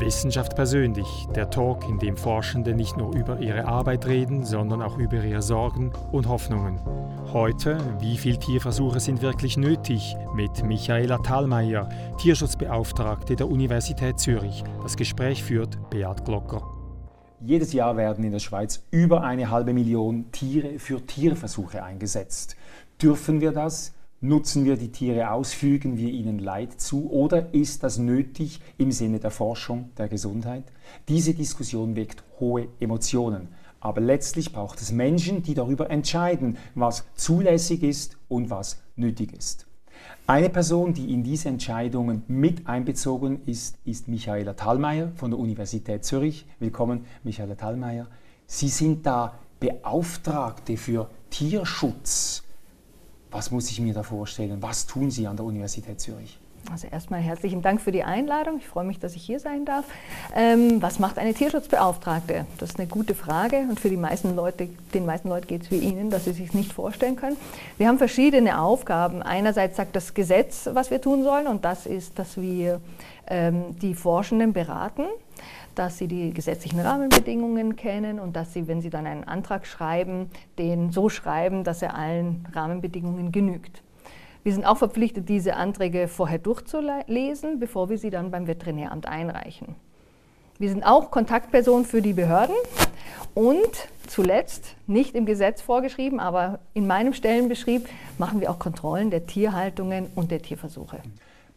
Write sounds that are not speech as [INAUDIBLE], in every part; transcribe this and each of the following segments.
Wissenschaft persönlich, der Talk, in dem Forschende nicht nur über ihre Arbeit reden, sondern auch über ihre Sorgen und Hoffnungen. Heute, wie viele Tierversuche sind wirklich nötig? Mit Michaela Thalmeier, Tierschutzbeauftragte der Universität Zürich. Das Gespräch führt Beat Glocker. Jedes Jahr werden in der Schweiz über eine halbe Million Tiere für Tierversuche eingesetzt. Dürfen wir das? Nutzen wir die Tiere aus, fügen wir ihnen Leid zu oder ist das nötig im Sinne der Forschung, der Gesundheit? Diese Diskussion weckt hohe Emotionen. Aber letztlich braucht es Menschen, die darüber entscheiden, was zulässig ist und was nötig ist. Eine Person, die in diese Entscheidungen mit einbezogen ist, ist Michaela Thalmeier von der Universität Zürich. Willkommen, Michaela Thalmeier. Sie sind da Beauftragte für Tierschutz. Was muss ich mir da vorstellen? Was tun Sie an der Universität Zürich? Also erstmal herzlichen Dank für die Einladung. Ich freue mich, dass ich hier sein darf. Ähm, was macht eine Tierschutzbeauftragte? Das ist eine gute Frage und für die meisten Leute, den meisten Leuten geht es wie Ihnen, dass sie sich nicht vorstellen können. Wir haben verschiedene Aufgaben. Einerseits sagt das Gesetz, was wir tun sollen und das ist, dass wir ähm, die Forschenden beraten dass sie die gesetzlichen Rahmenbedingungen kennen und dass sie, wenn sie dann einen Antrag schreiben, den so schreiben, dass er allen Rahmenbedingungen genügt. Wir sind auch verpflichtet, diese Anträge vorher durchzulesen, bevor wir sie dann beim Veterinäramt einreichen. Wir sind auch Kontaktperson für die Behörden und zuletzt, nicht im Gesetz vorgeschrieben, aber in meinem Stellenbeschrieb, machen wir auch Kontrollen der Tierhaltungen und der Tierversuche.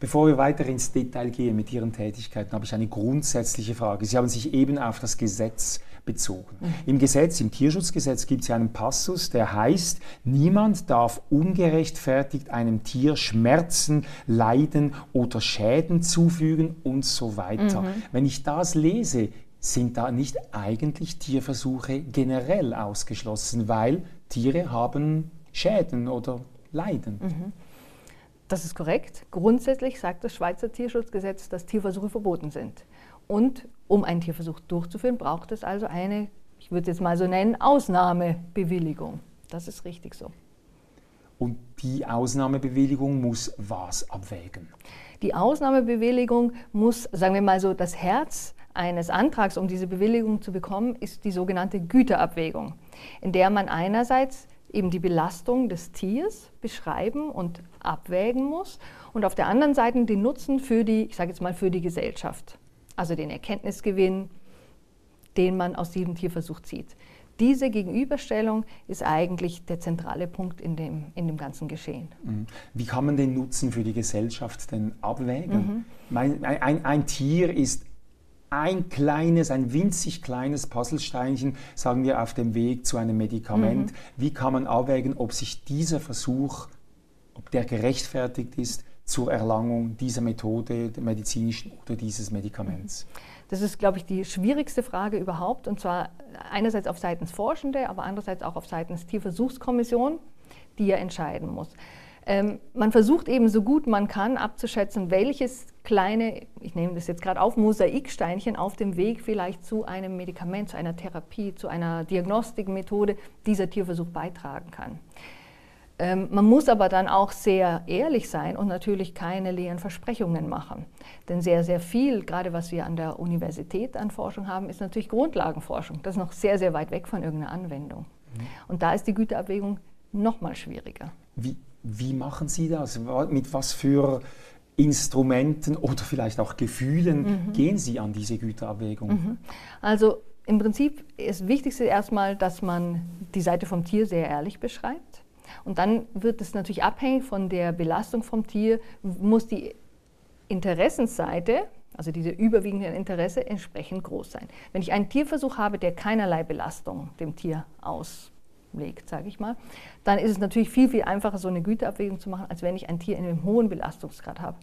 Bevor wir weiter ins Detail gehen mit Ihren Tätigkeiten, habe ich eine grundsätzliche Frage. Sie haben sich eben auf das Gesetz bezogen. Mhm. Im Gesetz, im Tierschutzgesetz gibt es ja einen Passus, der heißt, niemand darf ungerechtfertigt einem Tier Schmerzen, Leiden oder Schäden zufügen und so weiter. Mhm. Wenn ich das lese, sind da nicht eigentlich Tierversuche generell ausgeschlossen, weil Tiere haben Schäden oder Leiden. Mhm. Das ist korrekt. Grundsätzlich sagt das Schweizer Tierschutzgesetz, dass Tierversuche verboten sind. Und um einen Tierversuch durchzuführen, braucht es also eine, ich würde es jetzt mal so nennen, Ausnahmebewilligung. Das ist richtig so. Und die Ausnahmebewilligung muss was abwägen? Die Ausnahmebewilligung muss, sagen wir mal so, das Herz eines Antrags, um diese Bewilligung zu bekommen, ist die sogenannte Güterabwägung, in der man einerseits eben die Belastung des Tiers beschreiben und abwägen muss und auf der anderen Seite den Nutzen für die, ich sage jetzt mal, für die Gesellschaft, also den Erkenntnisgewinn, den man aus diesem Tierversuch zieht. Diese Gegenüberstellung ist eigentlich der zentrale Punkt in dem, in dem ganzen Geschehen. Mhm. Wie kann man den Nutzen für die Gesellschaft denn abwägen? Mhm. Ein, ein, ein Tier ist ein kleines, ein winzig kleines Puzzlesteinchen, sagen wir, auf dem Weg zu einem Medikament. Mhm. Wie kann man abwägen, ob sich dieser Versuch, der gerechtfertigt ist zur Erlangung dieser Methode, der medizinischen oder dieses Medikaments? Das ist, glaube ich, die schwierigste Frage überhaupt. Und zwar einerseits auf Seiten Forschende, aber andererseits auch auf Seiten Tierversuchskommission, die ja entscheiden muss. Ähm, man versucht eben so gut man kann abzuschätzen, welches kleine, ich nehme das jetzt gerade auf, Mosaiksteinchen auf dem Weg vielleicht zu einem Medikament, zu einer Therapie, zu einer Diagnostikmethode dieser Tierversuch beitragen kann. Ähm, man muss aber dann auch sehr ehrlich sein und natürlich keine leeren Versprechungen machen. Denn sehr, sehr viel, gerade was wir an der Universität an Forschung haben, ist natürlich Grundlagenforschung. Das ist noch sehr, sehr weit weg von irgendeiner Anwendung. Mhm. Und da ist die Güterabwägung noch mal schwieriger. Wie, wie machen Sie das? Mit was für Instrumenten oder vielleicht auch Gefühlen mhm. gehen Sie an diese Güterabwägung? Mhm. Also im Prinzip ist das Wichtigste erstmal, dass man die Seite vom Tier sehr ehrlich beschreibt. Und dann wird es natürlich abhängig von der Belastung vom Tier, muss die Interessensseite, also diese überwiegende Interesse, entsprechend groß sein. Wenn ich einen Tierversuch habe, der keinerlei Belastung dem Tier aus legt, sage ich mal, dann ist es natürlich viel, viel einfacher, so eine Güterabwägung zu machen, als wenn ich ein Tier in einem hohen Belastungsgrad habe.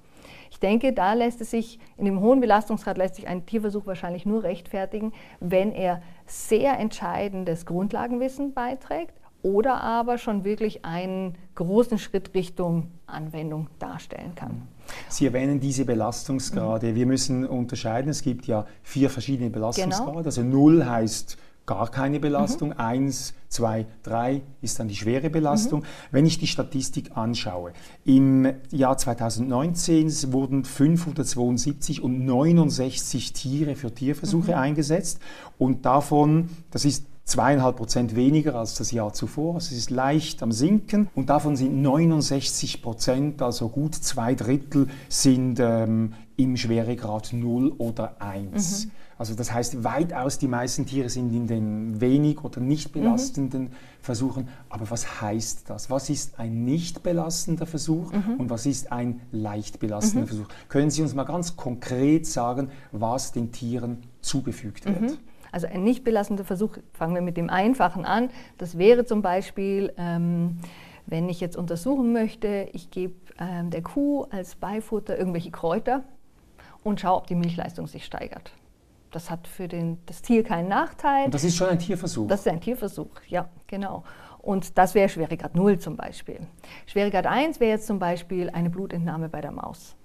Ich denke, da lässt es sich, in dem hohen Belastungsgrad lässt sich ein Tierversuch wahrscheinlich nur rechtfertigen, wenn er sehr entscheidendes Grundlagenwissen beiträgt oder aber schon wirklich einen großen Schritt Richtung Anwendung darstellen kann. Sie erwähnen diese Belastungsgrade. Mhm. Wir müssen unterscheiden, es gibt ja vier verschiedene Belastungsgrade. Genau. Also 0 heißt gar keine Belastung. Mhm. Eins, zwei, drei ist dann die schwere Belastung. Mhm. Wenn ich die Statistik anschaue, im Jahr 2019 wurden 572 und 69 Tiere für Tierversuche mhm. eingesetzt und davon, das ist zweieinhalb Prozent weniger als das Jahr zuvor. Also es ist leicht am Sinken und davon sind 69 Prozent, also gut zwei Drittel, sind ähm, im Schweregrad 0 oder 1. Mhm. Also das heißt, weitaus die meisten Tiere sind in den wenig oder nicht belastenden mhm. Versuchen. Aber was heißt das? Was ist ein nicht belastender Versuch mhm. und was ist ein leicht belastender mhm. Versuch? Können Sie uns mal ganz konkret sagen, was den Tieren zugefügt wird? Also ein nicht belastender Versuch, fangen wir mit dem Einfachen an. Das wäre zum Beispiel, ähm, wenn ich jetzt untersuchen möchte, ich gebe ähm, der Kuh als Beifutter irgendwelche Kräuter und schaue, ob die Milchleistung sich steigert. Das hat für den, das Tier keinen Nachteil. Und das ist schon ein Tierversuch? Das ist ein Tierversuch, ja, genau. Und das wäre Schweregrad 0 zum Beispiel. Schweregrad 1 wäre jetzt zum Beispiel eine Blutentnahme bei der Maus.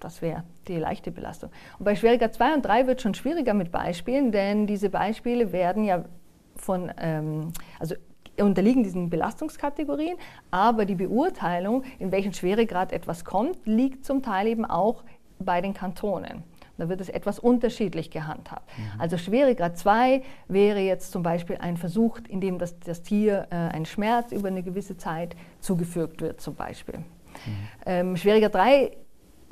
Das wäre die leichte Belastung. Und bei Schweregrad 2 und 3 wird es schon schwieriger mit Beispielen, denn diese Beispiele werden ja von, ähm, also unterliegen diesen Belastungskategorien, aber die Beurteilung, in welchen Schweregrad etwas kommt, liegt zum Teil eben auch bei den Kantonen. Da wird es etwas unterschiedlich gehandhabt. Mhm. Also Schweregrad 2 wäre jetzt zum Beispiel ein Versuch, in dem das, das Tier äh, ein Schmerz über eine gewisse Zeit zugefügt wird, zum Beispiel. Mhm. Ähm, Schweregrad 3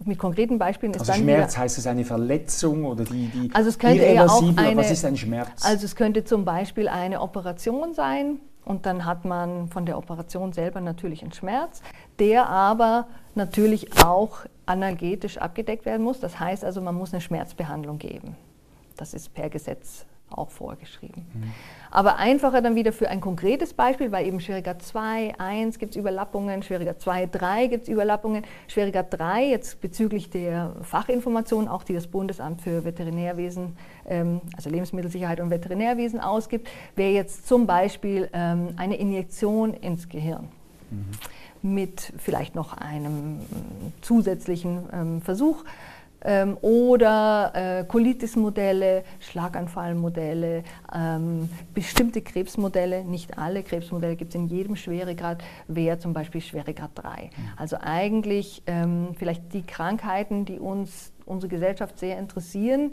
mit konkreten Beispielen ist also dann Schmerz wieder, heißt es eine Verletzung oder die, die also es könnte ja auch eine, was ist ein Schmerz? Also es könnte zum Beispiel eine Operation sein und dann hat man von der Operation selber natürlich einen Schmerz, der aber natürlich auch analgetisch abgedeckt werden muss. Das heißt also, man muss eine Schmerzbehandlung geben. Das ist per Gesetz auch vorgeschrieben. Mhm. Aber einfacher dann wieder für ein konkretes Beispiel, weil eben Schwieriger 2, 1 gibt es Überlappungen, Schwieriger 2, 3 gibt es Überlappungen. Schwieriger 3 jetzt bezüglich der Fachinformationen, auch die das Bundesamt für Veterinärwesen, ähm, also Lebensmittelsicherheit und Veterinärwesen ausgibt, wäre jetzt zum Beispiel ähm, eine Injektion ins Gehirn. Mhm. Mit vielleicht noch einem zusätzlichen ähm, Versuch ähm, oder äh, Colitis-Modelle, Schlaganfallmodelle, ähm, bestimmte Krebsmodelle, nicht alle Krebsmodelle gibt es in jedem Schweregrad, wäre zum Beispiel Schweregrad 3. Mhm. Also eigentlich ähm, vielleicht die Krankheiten, die uns, unsere Gesellschaft sehr interessieren,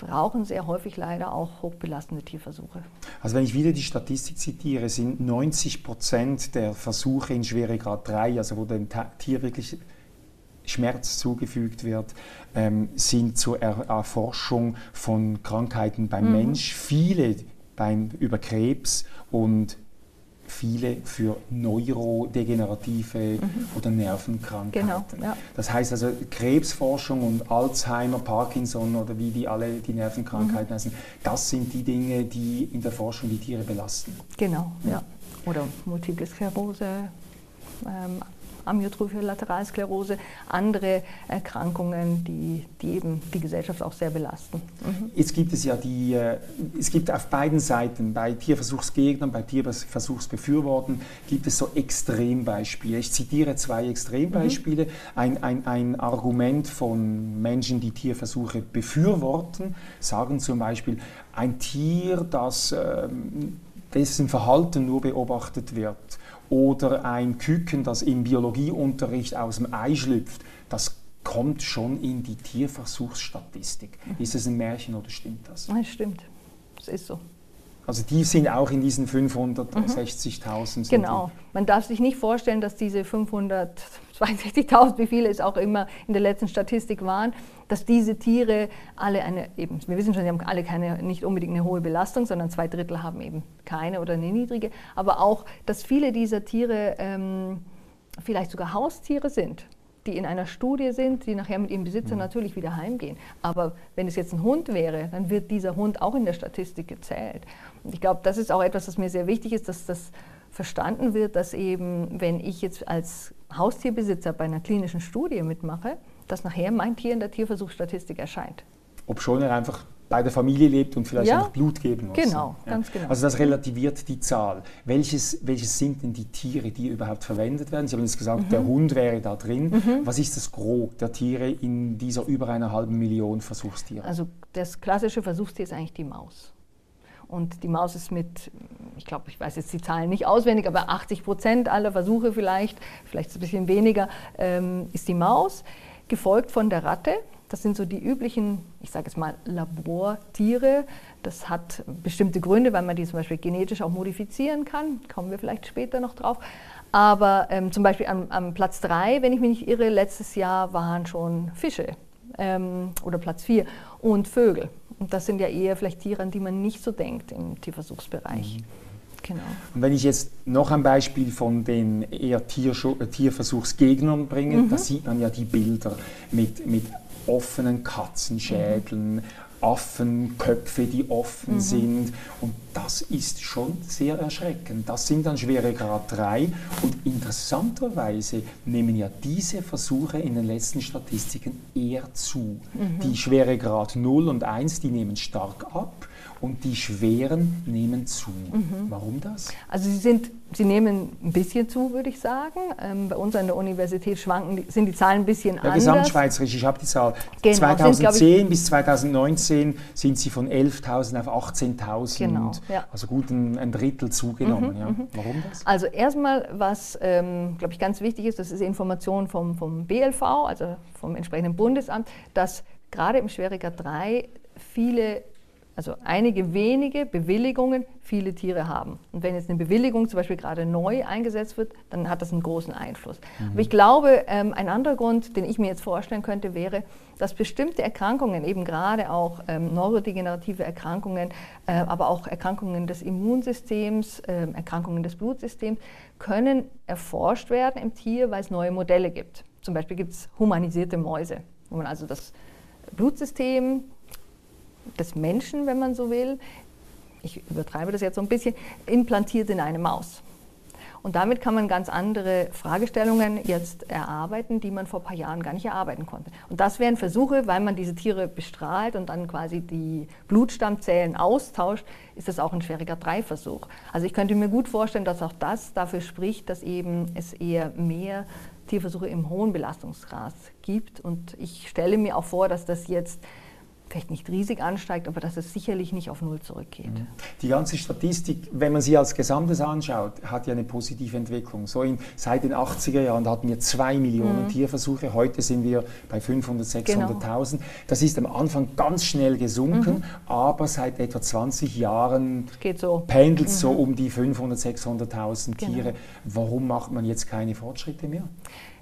brauchen sehr häufig leider auch hochbelastende Tierversuche. Also wenn ich wieder die Statistik zitiere, sind 90 Prozent der Versuche in Schweregrad 3, also wo dem Tier wirklich Schmerz zugefügt wird, ähm, sind zur er Erforschung von Krankheiten beim mhm. Mensch, viele beim, über Krebs und viele für neurodegenerative mhm. oder Nervenkrankheiten. Genau, ja. Das heißt also Krebsforschung und Alzheimer, Parkinson oder wie die alle die Nervenkrankheiten mhm. heißen, das sind die Dinge, die in der Forschung die Tiere belasten. Genau, ja. Oder Multiple Sklerose, ähm, Amyotrophische Lateralsklerose, andere Erkrankungen, die, die eben die Gesellschaft auch sehr belasten. Mhm. Jetzt gibt es ja die, äh, es gibt auf beiden Seiten, bei Tierversuchsgegnern, bei Tierversuchsbefürwortern, gibt es so Extrembeispiele. Ich zitiere zwei Extrembeispiele. Mhm. Ein, ein, ein Argument von Menschen, die Tierversuche befürworten, sagen zum Beispiel, ein Tier, das, ähm, dessen Verhalten nur beobachtet wird, oder ein Küken, das im Biologieunterricht aus dem Ei schlüpft, das kommt schon in die Tierversuchsstatistik. Mhm. Ist es ein Märchen oder stimmt das? Nein, stimmt. Das ist so. Also die sind auch in diesen 560.000. Mhm. Genau. Man darf sich nicht vorstellen, dass diese 562.000, wie viele es auch immer in der letzten Statistik waren, dass diese Tiere alle eine, eben, wir wissen schon, sie haben alle keine, nicht unbedingt eine hohe Belastung, sondern zwei Drittel haben eben keine oder eine niedrige, aber auch, dass viele dieser Tiere ähm, vielleicht sogar Haustiere sind die in einer Studie sind, die nachher mit ihrem Besitzer mhm. natürlich wieder heimgehen. Aber wenn es jetzt ein Hund wäre, dann wird dieser Hund auch in der Statistik gezählt. Und ich glaube, das ist auch etwas, was mir sehr wichtig ist, dass das verstanden wird, dass eben, wenn ich jetzt als Haustierbesitzer bei einer klinischen Studie mitmache, dass nachher mein Tier in der Tierversuchsstatistik erscheint. Ob schon er einfach bei der Familie lebt und vielleicht ja, einfach Blut geben muss. Genau, ja. ganz genau. Also das relativiert die Zahl. Welches, welches sind denn die Tiere, die überhaupt verwendet werden? Sie haben jetzt gesagt, mhm. der Hund wäre da drin. Mhm. Was ist das Gros der Tiere in dieser über einer halben Million Versuchstiere? Also das klassische Versuchstier ist eigentlich die Maus. Und die Maus ist mit, ich glaube, ich weiß jetzt die Zahlen nicht auswendig, aber 80 Prozent aller Versuche vielleicht, vielleicht ein bisschen weniger, ähm, ist die Maus, gefolgt von der Ratte. Das sind so die üblichen, ich sage jetzt mal, Labortiere. Das hat bestimmte Gründe, weil man die zum Beispiel genetisch auch modifizieren kann. Kommen wir vielleicht später noch drauf. Aber ähm, zum Beispiel am, am Platz 3, wenn ich mich nicht irre, letztes Jahr waren schon Fische ähm, oder Platz 4 und Vögel. Und das sind ja eher vielleicht Tiere, an die man nicht so denkt im Tierversuchsbereich. Mhm. Genau. Und wenn ich jetzt noch ein Beispiel von den eher Tierschu- äh, Tierversuchsgegnern bringe, mhm. da sieht man ja die Bilder mit, mit offenen Katzenschädeln, mhm. Affenköpfe, die offen mhm. sind. Und das ist schon sehr erschreckend. Das sind dann Schweregrad 3. Und interessanterweise nehmen ja diese Versuche in den letzten Statistiken eher zu. Mhm. Die Schweregrad 0 und 1, die nehmen stark ab und die schweren nehmen zu. Mhm. Warum das? Also sie, sind, sie nehmen ein bisschen zu, würde ich sagen. Ähm, bei uns an der Universität schwanken die, sind die Zahlen ein bisschen ja, anders. Gesamtschweizerisch, ich habe die Zahl. Genau, 2010 sind, bis 2019 sind sie von 11.000 auf 18.000, genau, ja. also gut ein, ein Drittel zugenommen. Mhm, ja. Mhm. Warum das? Also erstmal, was, ähm, glaube ich, ganz wichtig ist, das ist Information vom, vom BLV, also vom entsprechenden Bundesamt, dass gerade im Schweriger 3 viele also einige wenige Bewilligungen viele Tiere haben. Und wenn jetzt eine Bewilligung zum Beispiel gerade neu eingesetzt wird, dann hat das einen großen Einfluss. Mhm. Aber ich glaube, ähm, ein anderer Grund, den ich mir jetzt vorstellen könnte, wäre, dass bestimmte Erkrankungen, eben gerade auch ähm, neurodegenerative Erkrankungen, äh, aber auch Erkrankungen des Immunsystems, äh, Erkrankungen des Blutsystems, können erforscht werden im Tier, weil es neue Modelle gibt. Zum Beispiel gibt es humanisierte Mäuse, wo man also das Blutsystem des Menschen, wenn man so will, ich übertreibe das jetzt so ein bisschen, implantiert in eine Maus. Und damit kann man ganz andere Fragestellungen jetzt erarbeiten, die man vor ein paar Jahren gar nicht erarbeiten konnte. Und das wären Versuche, weil man diese Tiere bestrahlt und dann quasi die Blutstammzellen austauscht, ist das auch ein schwieriger Dreiversuch. Also ich könnte mir gut vorstellen, dass auch das dafür spricht, dass eben es eher mehr Tierversuche im hohen Belastungsgrad gibt. Und ich stelle mir auch vor, dass das jetzt vielleicht nicht riesig ansteigt, aber dass es sicherlich nicht auf Null zurückgeht. Mhm. Die ganze Statistik, wenn man sie als Gesamtes anschaut, hat ja eine positive Entwicklung. So in, seit den 80er Jahren hatten wir zwei Millionen mhm. Tierversuche, heute sind wir bei 500, 600.000. Genau. Das ist am Anfang ganz schnell gesunken, mhm. aber seit etwa 20 Jahren so. pendelt es so mhm. um die 500, 600.000 Tiere. Genau. Warum macht man jetzt keine Fortschritte mehr?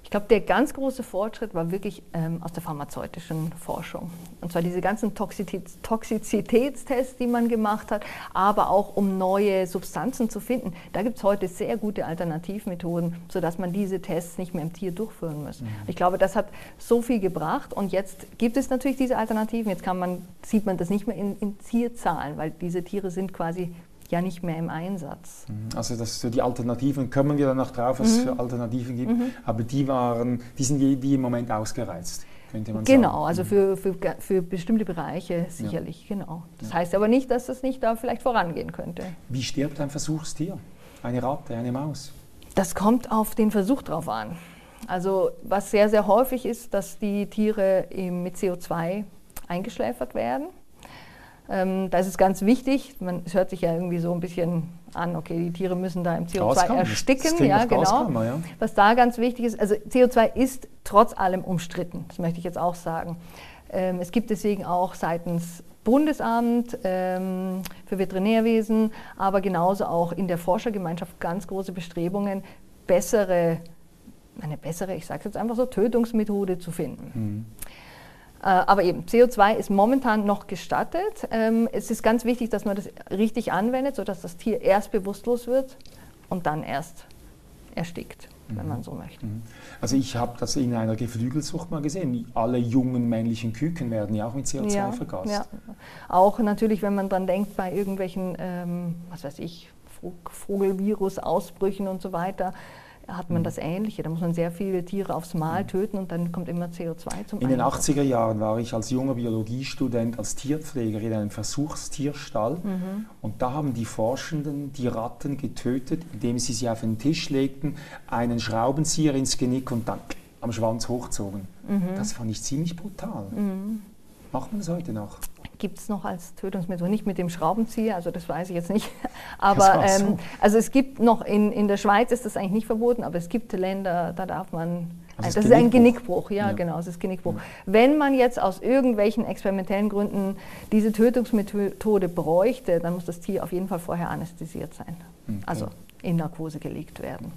Ich glaube, der ganz große Fortschritt war wirklich ähm, aus der pharmazeutischen Forschung. Und zwar diese ganzen Toxizitäts Toxizitätstests, die man gemacht hat, aber auch um neue Substanzen zu finden. Da gibt es heute sehr gute Alternativmethoden, sodass man diese Tests nicht mehr im Tier durchführen muss. Mhm. Ich glaube, das hat so viel gebracht und jetzt gibt es natürlich diese Alternativen. Jetzt man, sieht man das nicht mehr in, in Tierzahlen, weil diese Tiere sind quasi ja nicht mehr im Einsatz. Mhm. Also das so die Alternativen, kommen wir dann noch drauf, was es für mhm. Alternativen gibt, mhm. aber die waren, die sind die, die im Moment ausgereizt. Könnte man genau, sagen. also für, für, für bestimmte Bereiche sicherlich, ja. genau. Das ja. heißt aber nicht, dass es nicht da vielleicht vorangehen könnte. Wie stirbt ein Versuchstier? Eine Ratte, eine Maus? Das kommt auf den Versuch drauf an. Also was sehr, sehr häufig ist, dass die Tiere mit CO2 eingeschläfert werden. Ähm, da ist es ganz wichtig, man, es hört sich ja irgendwie so ein bisschen an, okay, die Tiere müssen da im CO2 Gaskammer. ersticken. Das ja, genau. Ja. Was da ganz wichtig ist, also CO2 ist trotz allem umstritten, das möchte ich jetzt auch sagen. Ähm, es gibt deswegen auch seitens Bundesamt ähm, für Veterinärwesen, aber genauso auch in der Forschergemeinschaft ganz große Bestrebungen, bessere, eine bessere, ich sage es jetzt einfach so, Tötungsmethode zu finden. Mhm. Äh, aber eben, CO2 ist momentan noch gestattet. Ähm, es ist ganz wichtig, dass man das richtig anwendet, sodass das Tier erst bewusstlos wird und dann erst erstickt, wenn man so möchte. Mhm. Also ich habe das in einer Geflügelzucht mal gesehen. Alle jungen männlichen Küken werden ja auch mit CO2 ja, vergast. Ja. Auch natürlich, wenn man dann denkt bei irgendwelchen, ähm, was weiß ich, Vogelvirus-Ausbrüchen und so weiter, hat man mhm. das Ähnliche. Da muss man sehr viele Tiere aufs Mal mhm. töten und dann kommt immer CO2 zum In den 80er Jahren war ich als junger Biologiestudent, als Tierpfleger in einem Versuchstierstall mhm. und da haben die Forschenden die Ratten getötet, indem sie sie auf den Tisch legten, einen Schraubenzieher ins Genick und dann am Schwanz hochzogen. Mhm. Das fand ich ziemlich brutal. Mhm. Macht man das heute noch? Gibt es noch als Tötungsmethode, nicht mit dem Schraubenzieher, also das weiß ich jetzt nicht. [LAUGHS] Aber ähm, so. also es gibt noch, in, in der Schweiz ist das eigentlich nicht verboten, aber es gibt Länder, da darf man, also das ist ein Genickbruch, ja, ja, genau, es ist Genickbruch. Ja. Wenn man jetzt aus irgendwelchen experimentellen Gründen diese Tötungsmethode bräuchte, dann muss das Tier auf jeden Fall vorher anästhesiert sein, okay. also in Narkose gelegt werden.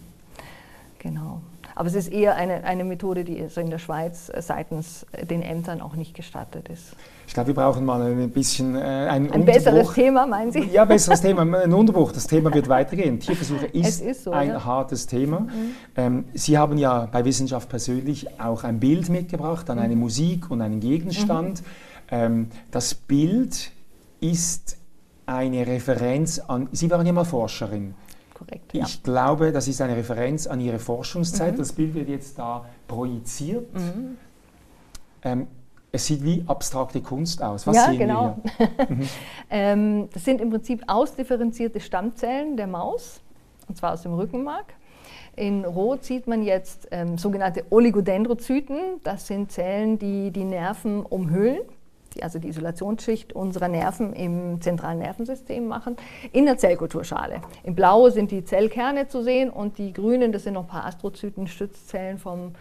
Genau. Aber es ist eher eine, eine Methode, die in der Schweiz seitens den Ämtern auch nicht gestattet ist. Ich glaube, wir brauchen mal ein bisschen äh, einen Ein besseres Thema, meinen Sie? Ja, besseres Thema, ein Unterbruch. Das Thema wird weitergehen. Tierversuche ist, ist so, ein ja. hartes Thema. Mhm. Ähm, Sie haben ja bei Wissenschaft persönlich auch ein Bild mitgebracht, dann mhm. eine Musik und einen Gegenstand. Mhm. Ähm, das Bild ist eine Referenz an, Sie waren ja mal Forscherin. Korrekt, ja. Ich glaube, das ist eine Referenz an Ihre Forschungszeit. Mhm. Das Bild wird jetzt da projiziert. Mhm. Ähm, es sieht wie abstrakte Kunst aus. Was ja, sehen genau. wir hier? [LAUGHS] Mhm. ähm, das sind im Prinzip ausdifferenzierte Stammzellen der Maus, und zwar aus dem Rückenmark. In Rot sieht man jetzt ähm, sogenannte Oligodendrozyten. Das sind Zellen, die die Nerven umhüllen, die also die Isolationsschicht unserer Nerven im zentralen Nervensystem machen, in der Zellkulturschale. In Blau sind die Zellkerne zu sehen und die grünen, das sind noch ein paar Astrozyten, Stützzellen vom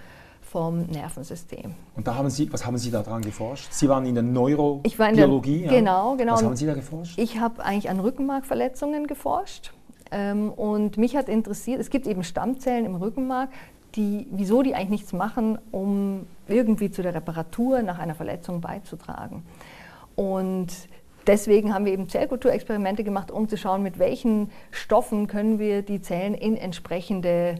vom Nervensystem. Und da haben Sie, was haben Sie da dran geforscht? Sie waren in der Neurobiologie. Ja? Genau, genau. Was haben Sie da geforscht? Ich habe eigentlich an Rückenmarkverletzungen geforscht. Ähm, und mich hat interessiert, es gibt eben Stammzellen im Rückenmark, die, wieso die eigentlich nichts machen, um irgendwie zu der Reparatur nach einer Verletzung beizutragen. Und deswegen haben wir eben Zellkulturexperimente gemacht, um zu schauen, mit welchen Stoffen können wir die Zellen in entsprechende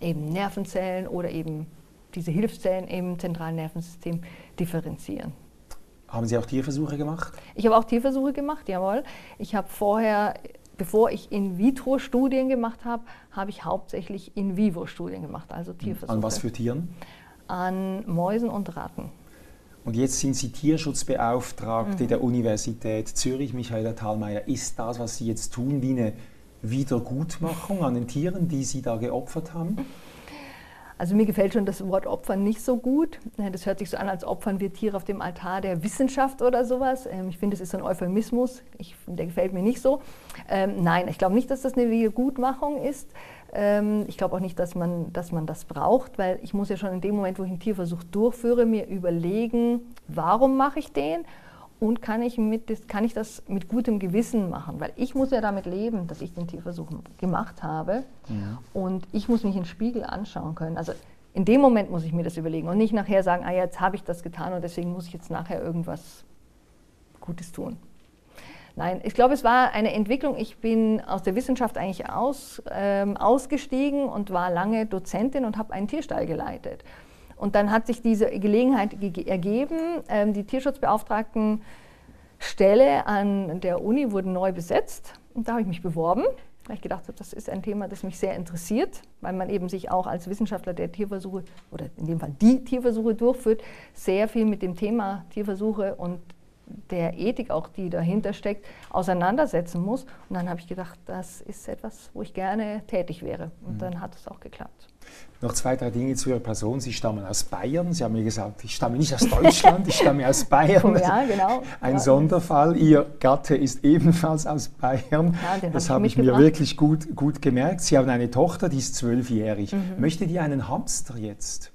eben Nervenzellen oder eben diese Hilfszellen im zentralen Nervensystem differenzieren. Haben Sie auch Tierversuche gemacht? Ich habe auch Tierversuche gemacht, jawohl. Ich habe vorher, bevor ich In-vitro-Studien gemacht habe, habe ich hauptsächlich In-vivo-Studien gemacht, also Tierversuche. An was für Tieren? An Mäusen und Ratten. Und jetzt sind Sie Tierschutzbeauftragte mhm. der Universität Zürich, Michaela Thalmeier. Ist das, was Sie jetzt tun, wie eine Wiedergutmachung an den Tieren, die Sie da geopfert haben? [LAUGHS] Also mir gefällt schon das Wort Opfern nicht so gut. Das hört sich so an, als opfern wir Tiere auf dem Altar der Wissenschaft oder sowas. Ähm, ich finde, das ist so ein Euphemismus. Ich, der gefällt mir nicht so. Ähm, nein, ich glaube nicht, dass das eine Wiedergutmachung ist. Ähm, ich glaube auch nicht, dass man, dass man das braucht, weil ich muss ja schon in dem Moment, wo ich einen Tierversuch durchführe, mir überlegen, warum mache ich den und kann ich, mit, kann ich das mit gutem Gewissen machen? Weil ich muss ja damit leben, dass ich den Tierversuch gemacht habe ja. und ich muss mich im Spiegel anschauen können. Also in dem Moment muss ich mir das überlegen und nicht nachher sagen, ah, jetzt habe ich das getan und deswegen muss ich jetzt nachher irgendwas Gutes tun. Nein, ich glaube, es war eine Entwicklung. Ich bin aus der Wissenschaft eigentlich aus, ähm, ausgestiegen und war lange Dozentin und habe einen Tierstall geleitet. Und dann hat sich diese Gelegenheit ge ergeben. Ähm, die Tierschutzbeauftragtenstelle an der Uni wurde neu besetzt. Und da habe ich mich beworben, weil ich gedacht habe, das ist ein Thema, das mich sehr interessiert, weil man eben sich auch als Wissenschaftler der Tierversuche oder in dem Fall die Tierversuche durchführt, sehr viel mit dem Thema Tierversuche und der Ethik auch, die dahinter steckt, auseinandersetzen muss. Und dann habe ich gedacht, das ist etwas, wo ich gerne tätig wäre. Und mhm. dann hat es auch geklappt. Noch zwei, drei Dinge zu Ihrer Person. Sie stammen aus Bayern. Sie haben mir gesagt, ich stamme nicht aus Deutschland, ich stamme aus Bayern. [LAUGHS] Ja, genau. Ein ja. Sonderfall. Ihr Gatte ist ebenfalls aus Bayern. Ja, das habe ich mir wirklich gut, gut gemerkt. Sie haben eine Tochter, die ist zwölfjährig. Mhm. Möchte die einen Hamster jetzt?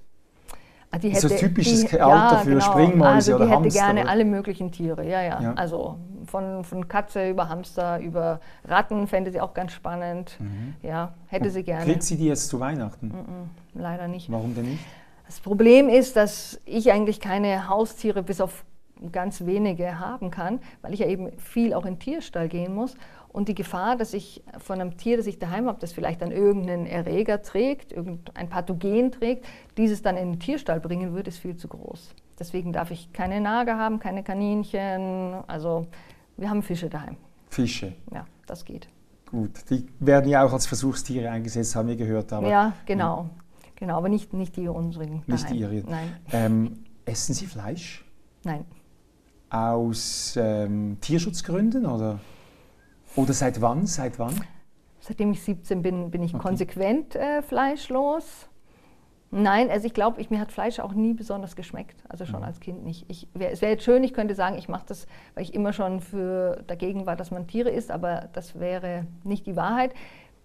Ah, die hätte, ein typisches die, Alter ja, für genau. Springmäuse also oder Hamster. Die hätte gerne alle möglichen Tiere, ja. ja. Also von, von Katze über Hamster, über Ratten fände sie auch ganz spannend. Mhm. Ja, hätte sie gerne. Kriegt sie die jetzt zu Weihnachten? Mhm, leider nicht. Warum denn nicht? Das Problem ist, dass ich eigentlich keine Haustiere bis auf ganz wenige haben kann, weil ich ja eben viel auch in den Tierstall gehen muss. Und die Gefahr, dass ich von einem Tier, das ich daheim habe, das vielleicht dann irgendeinen Erreger trägt, irgendein Pathogen trägt, dieses dann in den Tierstall bringen würde, ist viel zu groß. Deswegen darf ich keine Nager haben, keine Kaninchen. Also wir haben Fische daheim. Fische? Ja, das geht. Gut, die werden ja auch als Versuchstiere eingesetzt, haben wir gehört. Aber, ja, genau. Genau, aber nicht, nicht die unsrigen. Nicht die Ihre. Nein. Ähm, essen Sie Fleisch? Nein. Aus ähm, Tierschutzgründen oder? Oder seit wann? Seit wann? Seitdem ich 17 bin, bin ich okay. konsequent äh, fleischlos. Nein, also ich glaube, mir hat Fleisch auch nie besonders geschmeckt, also schon Mhm. als Kind nicht. Ich, wär, es wäre jetzt schön, ich könnte sagen, ich mache das, weil ich immer schon für dagegen war, dass man Tiere isst, aber das wäre nicht die Wahrheit.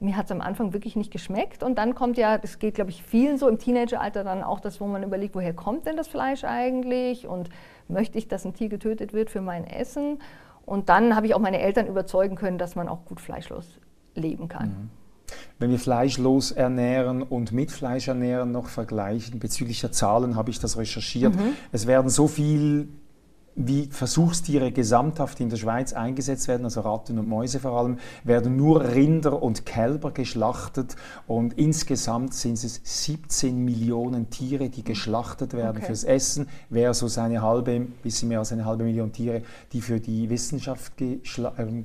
Mir hat es am Anfang wirklich nicht geschmeckt und dann kommt ja, das geht glaube ich vielen so im Teenageralter dann auch das, wo man überlegt, woher kommt denn das Fleisch eigentlich und möchte ich, dass ein Tier getötet wird für mein Essen? Und dann habe ich auch meine Eltern überzeugen können, dass man auch gut fleischlos leben kann. Mhm. Wenn wir fleischlos ernähren und mit Fleisch ernähren noch vergleichen, bezüglich der Zahlen habe ich das recherchiert. Es werden so viel wie Versuchstiere gesamthaft in der Schweiz eingesetzt werden, also Ratten und Mäuse vor allem, werden nur Rinder und Kälber geschlachtet und insgesamt sind es 17 Millionen Tiere, die geschlachtet werden Okay. fürs Essen, versus eine halbe, bisschen mehr als eine halbe Million Tiere, die für die Wissenschaft geschla- ähm,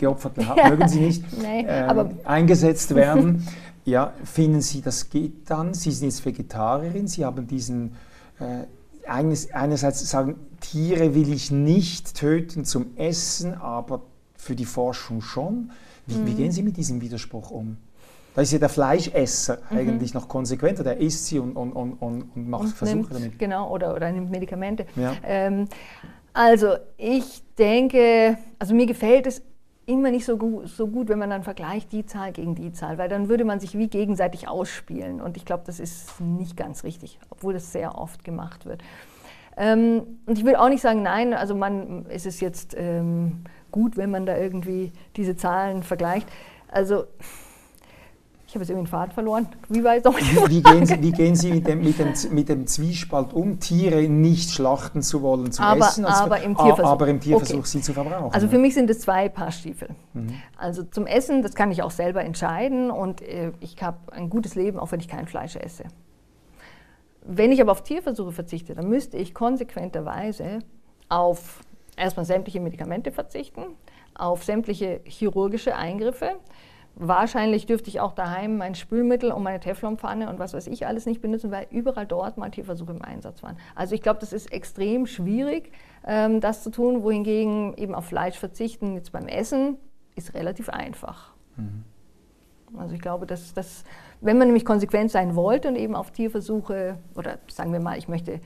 geop geopfert, [LAUGHS] mögen Sie nicht, [LAUGHS] Nee, ähm, eingesetzt werden. [LAUGHS] ja, finden Sie, das geht dann? Sie sind jetzt Vegetarierin, Sie haben diesen, äh, eines, einerseits sagen, Tiere will ich nicht töten zum Essen, aber für die Forschung schon. Wie, Mhm. wie gehen Sie mit diesem Widerspruch um? Da ist ja der Fleischesser Mhm. eigentlich noch konsequenter, der isst sie und, und, und, und, und macht und Versuche nimmt, damit. Genau, oder, oder nimmt Medikamente. Ja. Ähm, also ich denke, also mir gefällt es immer nicht so gut, so gut, wenn man dann vergleicht die Zahl gegen die Zahl, weil dann würde man sich wie gegenseitig ausspielen und ich glaube, das ist nicht ganz richtig, obwohl das sehr oft gemacht wird. Ähm, und ich will auch nicht sagen, nein, also man ist es jetzt ähm, gut, wenn man da irgendwie diese Zahlen vergleicht. Also ich habe jetzt irgendwie den Faden verloren. Wie war jetzt noch Wie, gehen Sie, wie gehen Sie mit dem, mit, dem, mit dem Zwiespalt um, Tiere nicht schlachten zu wollen zum Aber- Essen, als- aber im Tierversuch. aber im Tierversuch Okay. sie zu verbrauchen? Also für mich sind es zwei Paar Stiefel. Also zum Essen, das kann ich auch selber entscheiden und äh, ich habe ein gutes Leben, auch wenn ich kein Fleisch esse. Wenn ich aber auf Tierversuche verzichte, dann müsste ich konsequenterweise auf erstmal sämtliche Medikamente verzichten, auf sämtliche chirurgische Eingriffe. Wahrscheinlich dürfte ich auch daheim mein Spülmittel und meine Teflonpfanne und was weiß ich alles nicht benutzen, weil überall dort mal Tierversuche im Einsatz waren. Also ich glaube, das ist extrem schwierig, ähm, das zu tun, wohingegen eben auf Fleisch verzichten jetzt beim Essen ist relativ einfach. Also ich glaube, dass, dass wenn man nämlich konsequent sein wollte und eben auf Tierversuche oder sagen wir mal, ich möchte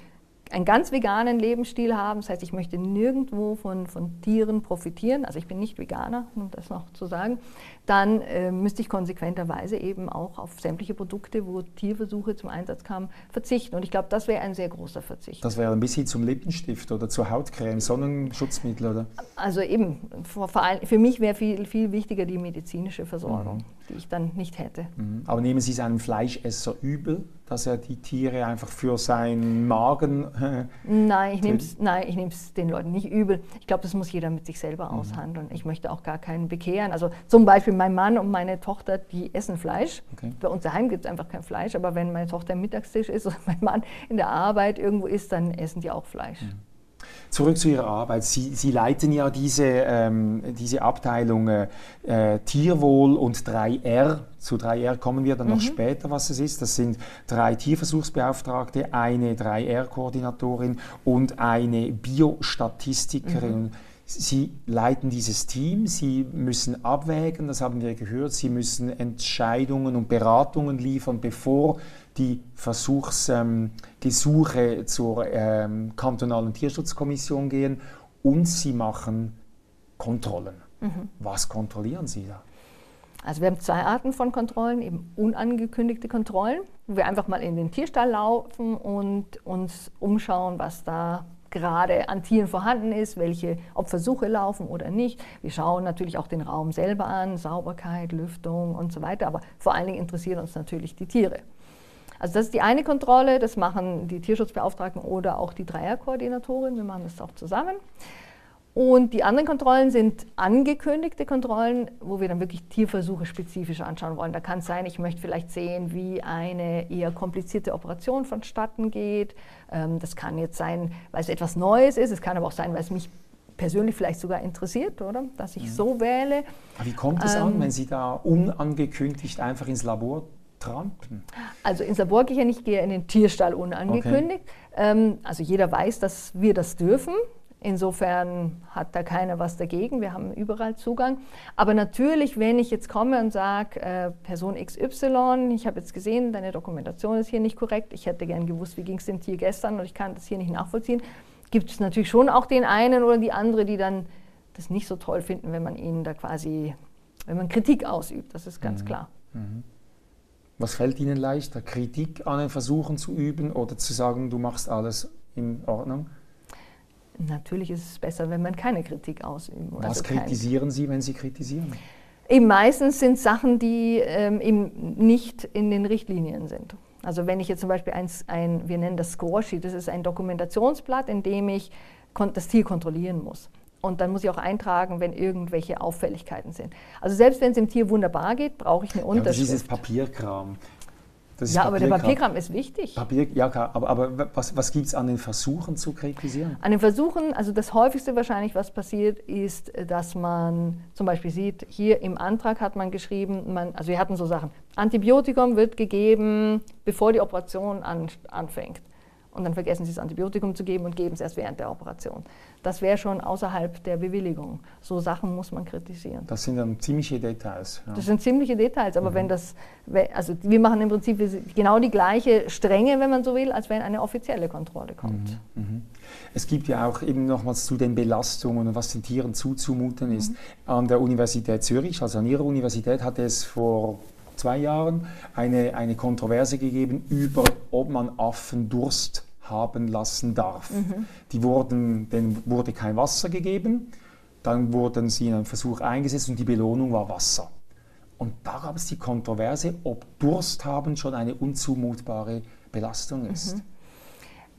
einen ganz veganen Lebensstil haben, das heißt, ich möchte nirgendwo von, von Tieren profitieren, also ich bin nicht Veganer, um das noch zu sagen, dann äh, müsste ich konsequenterweise eben auch auf sämtliche Produkte, wo Tierversuche zum Einsatz kamen, verzichten. Und ich glaube, das wäre ein sehr großer Verzicht. Das wäre ein bisschen zum Lippenstift oder zur Hautcreme, Sonnenschutzmittel oder? Also eben, vor, vor allem, für mich wäre viel, viel wichtiger die medizinische Versorgung, die ich dann nicht hätte. Mhm. Aber nehmen Sie es einem Fleischesser übel, dass er die Tiere einfach für seinen Magen. Nein, ich nehme es nein, ich nehm's den Leuten nicht übel. Ich glaube, das muss jeder mit sich selber aushandeln. Ich möchte auch gar keinen bekehren. Also zum Beispiel mein Mann und meine Tochter, die essen Fleisch. Okay. Bei uns daheim gibt es einfach kein Fleisch, aber wenn meine Tochter im Mittagstisch ist [LAUGHS] oder mein Mann in der Arbeit irgendwo ist, dann essen die auch Fleisch. Zurück zu Ihrer Arbeit. Sie, Sie leiten ja diese, ähm, diese Abteilung äh, Tierwohl und 3R. Zu 3R kommen wir dann noch später, was es ist. Das sind drei Tierversuchsbeauftragte, eine 3R-Koordinatorin und eine Biostatistikerin. Sie leiten dieses Team, Sie müssen abwägen, das haben wir gehört, Sie müssen Entscheidungen und Beratungen liefern, bevor die Versuchsgesuche zur ähm, kantonalen Tierschutzkommission gehen und Sie machen Kontrollen. Was kontrollieren Sie da? Also wir haben zwei Arten von Kontrollen, eben unangekündigte Kontrollen, wo wir einfach mal in den Tierstall laufen und uns umschauen, was da gerade an Tieren vorhanden ist, welche, ob Versuche laufen oder nicht. Wir schauen natürlich auch den Raum selber an, Sauberkeit, Lüftung und so weiter, aber vor allen Dingen interessieren uns natürlich die Tiere. Also das ist die eine Kontrolle, das machen die Tierschutzbeauftragten oder auch die Dreierkoordinatorin, wir machen das auch zusammen. Und die anderen Kontrollen sind angekündigte Kontrollen, wo wir dann wirklich Tierversuche spezifisch anschauen wollen. Da kann es sein, ich möchte vielleicht sehen, wie eine eher komplizierte Operation vonstatten geht. Ähm, Das kann jetzt sein, weil es etwas Neues ist. Es kann aber auch sein, weil es mich persönlich vielleicht sogar interessiert, oder? Dass ich so wähle. Aber Wie kommt es an, Ähm, wenn Sie da unangekündigt einfach ins Labor trampen? Also ins Labor gehe ich ja nicht, gehe in den Tierstall unangekündigt. Ähm, also jeder weiß, dass wir das dürfen. Insofern hat da keiner was dagegen. Wir haben überall Zugang. Aber natürlich, wenn ich jetzt komme und sage, äh, Person XY, ich habe jetzt gesehen, deine Dokumentation ist hier nicht korrekt, ich hätte gern gewusst, wie ging es dem Tier gestern und ich kann das hier nicht nachvollziehen, gibt es natürlich schon auch den einen oder die andere, die dann das nicht so toll finden, wenn man ihnen da quasi, wenn man Kritik ausübt. Das ist ganz mhm. klar. Mhm. Was fällt Ihnen leichter, Kritik an den Versuchen zu üben oder zu sagen, du machst alles in Ordnung? Natürlich ist es besser, wenn man keine Kritik ausübt. Was also kritisieren Sie, wenn Sie kritisieren? Eben meistens sind Sachen, die ähm, eben nicht in den Richtlinien sind. Also wenn ich jetzt zum Beispiel ein, ein wir nennen das Scoresheet, das ist ein Dokumentationsblatt, in dem ich das Tier kontrollieren muss. Und dann muss ich auch eintragen, wenn irgendwelche Auffälligkeiten sind. Also selbst wenn es dem Tier wunderbar geht, brauche ich eine Unterschrift. Ja, das ist Papierkram ja, aber der Papierkram ist wichtig. Papier, ja, klar. Aber, aber was, was gibt es an den Versuchen zu kritisieren? An den Versuchen, also das häufigste wahrscheinlich, was passiert, ist, dass man zum Beispiel sieht, hier im Antrag hat man geschrieben, man, also wir hatten so Sachen, Antibiotikum wird gegeben, bevor die Operation an, anfängt und dann vergessen sie das Antibiotikum zu geben und geben es erst während der Operation. Das wäre schon außerhalb der Bewilligung. So Sachen muss man kritisieren. Das sind dann ziemliche Details. Ja. Das sind ziemliche Details, aber mhm. wenn das, also wir machen im Prinzip genau die gleiche Strenge, wenn man so will, als wenn eine offizielle Kontrolle kommt. Mhm. Mhm. Es gibt ja auch eben nochmals zu den Belastungen und was den Tieren zuzumuten ist. Mhm. An der Universität Zürich, also an Ihrer Universität, hat es vor zwei Jahren eine, eine Kontroverse gegeben über, ob man Affen Durst haben lassen darf. Mhm. Die wurden, denen wurde kein Wasser gegeben, dann wurden sie in einen Versuch eingesetzt und die Belohnung war Wasser. Und da gab es die Kontroverse, ob Durst haben schon eine unzumutbare Belastung ist. Mhm.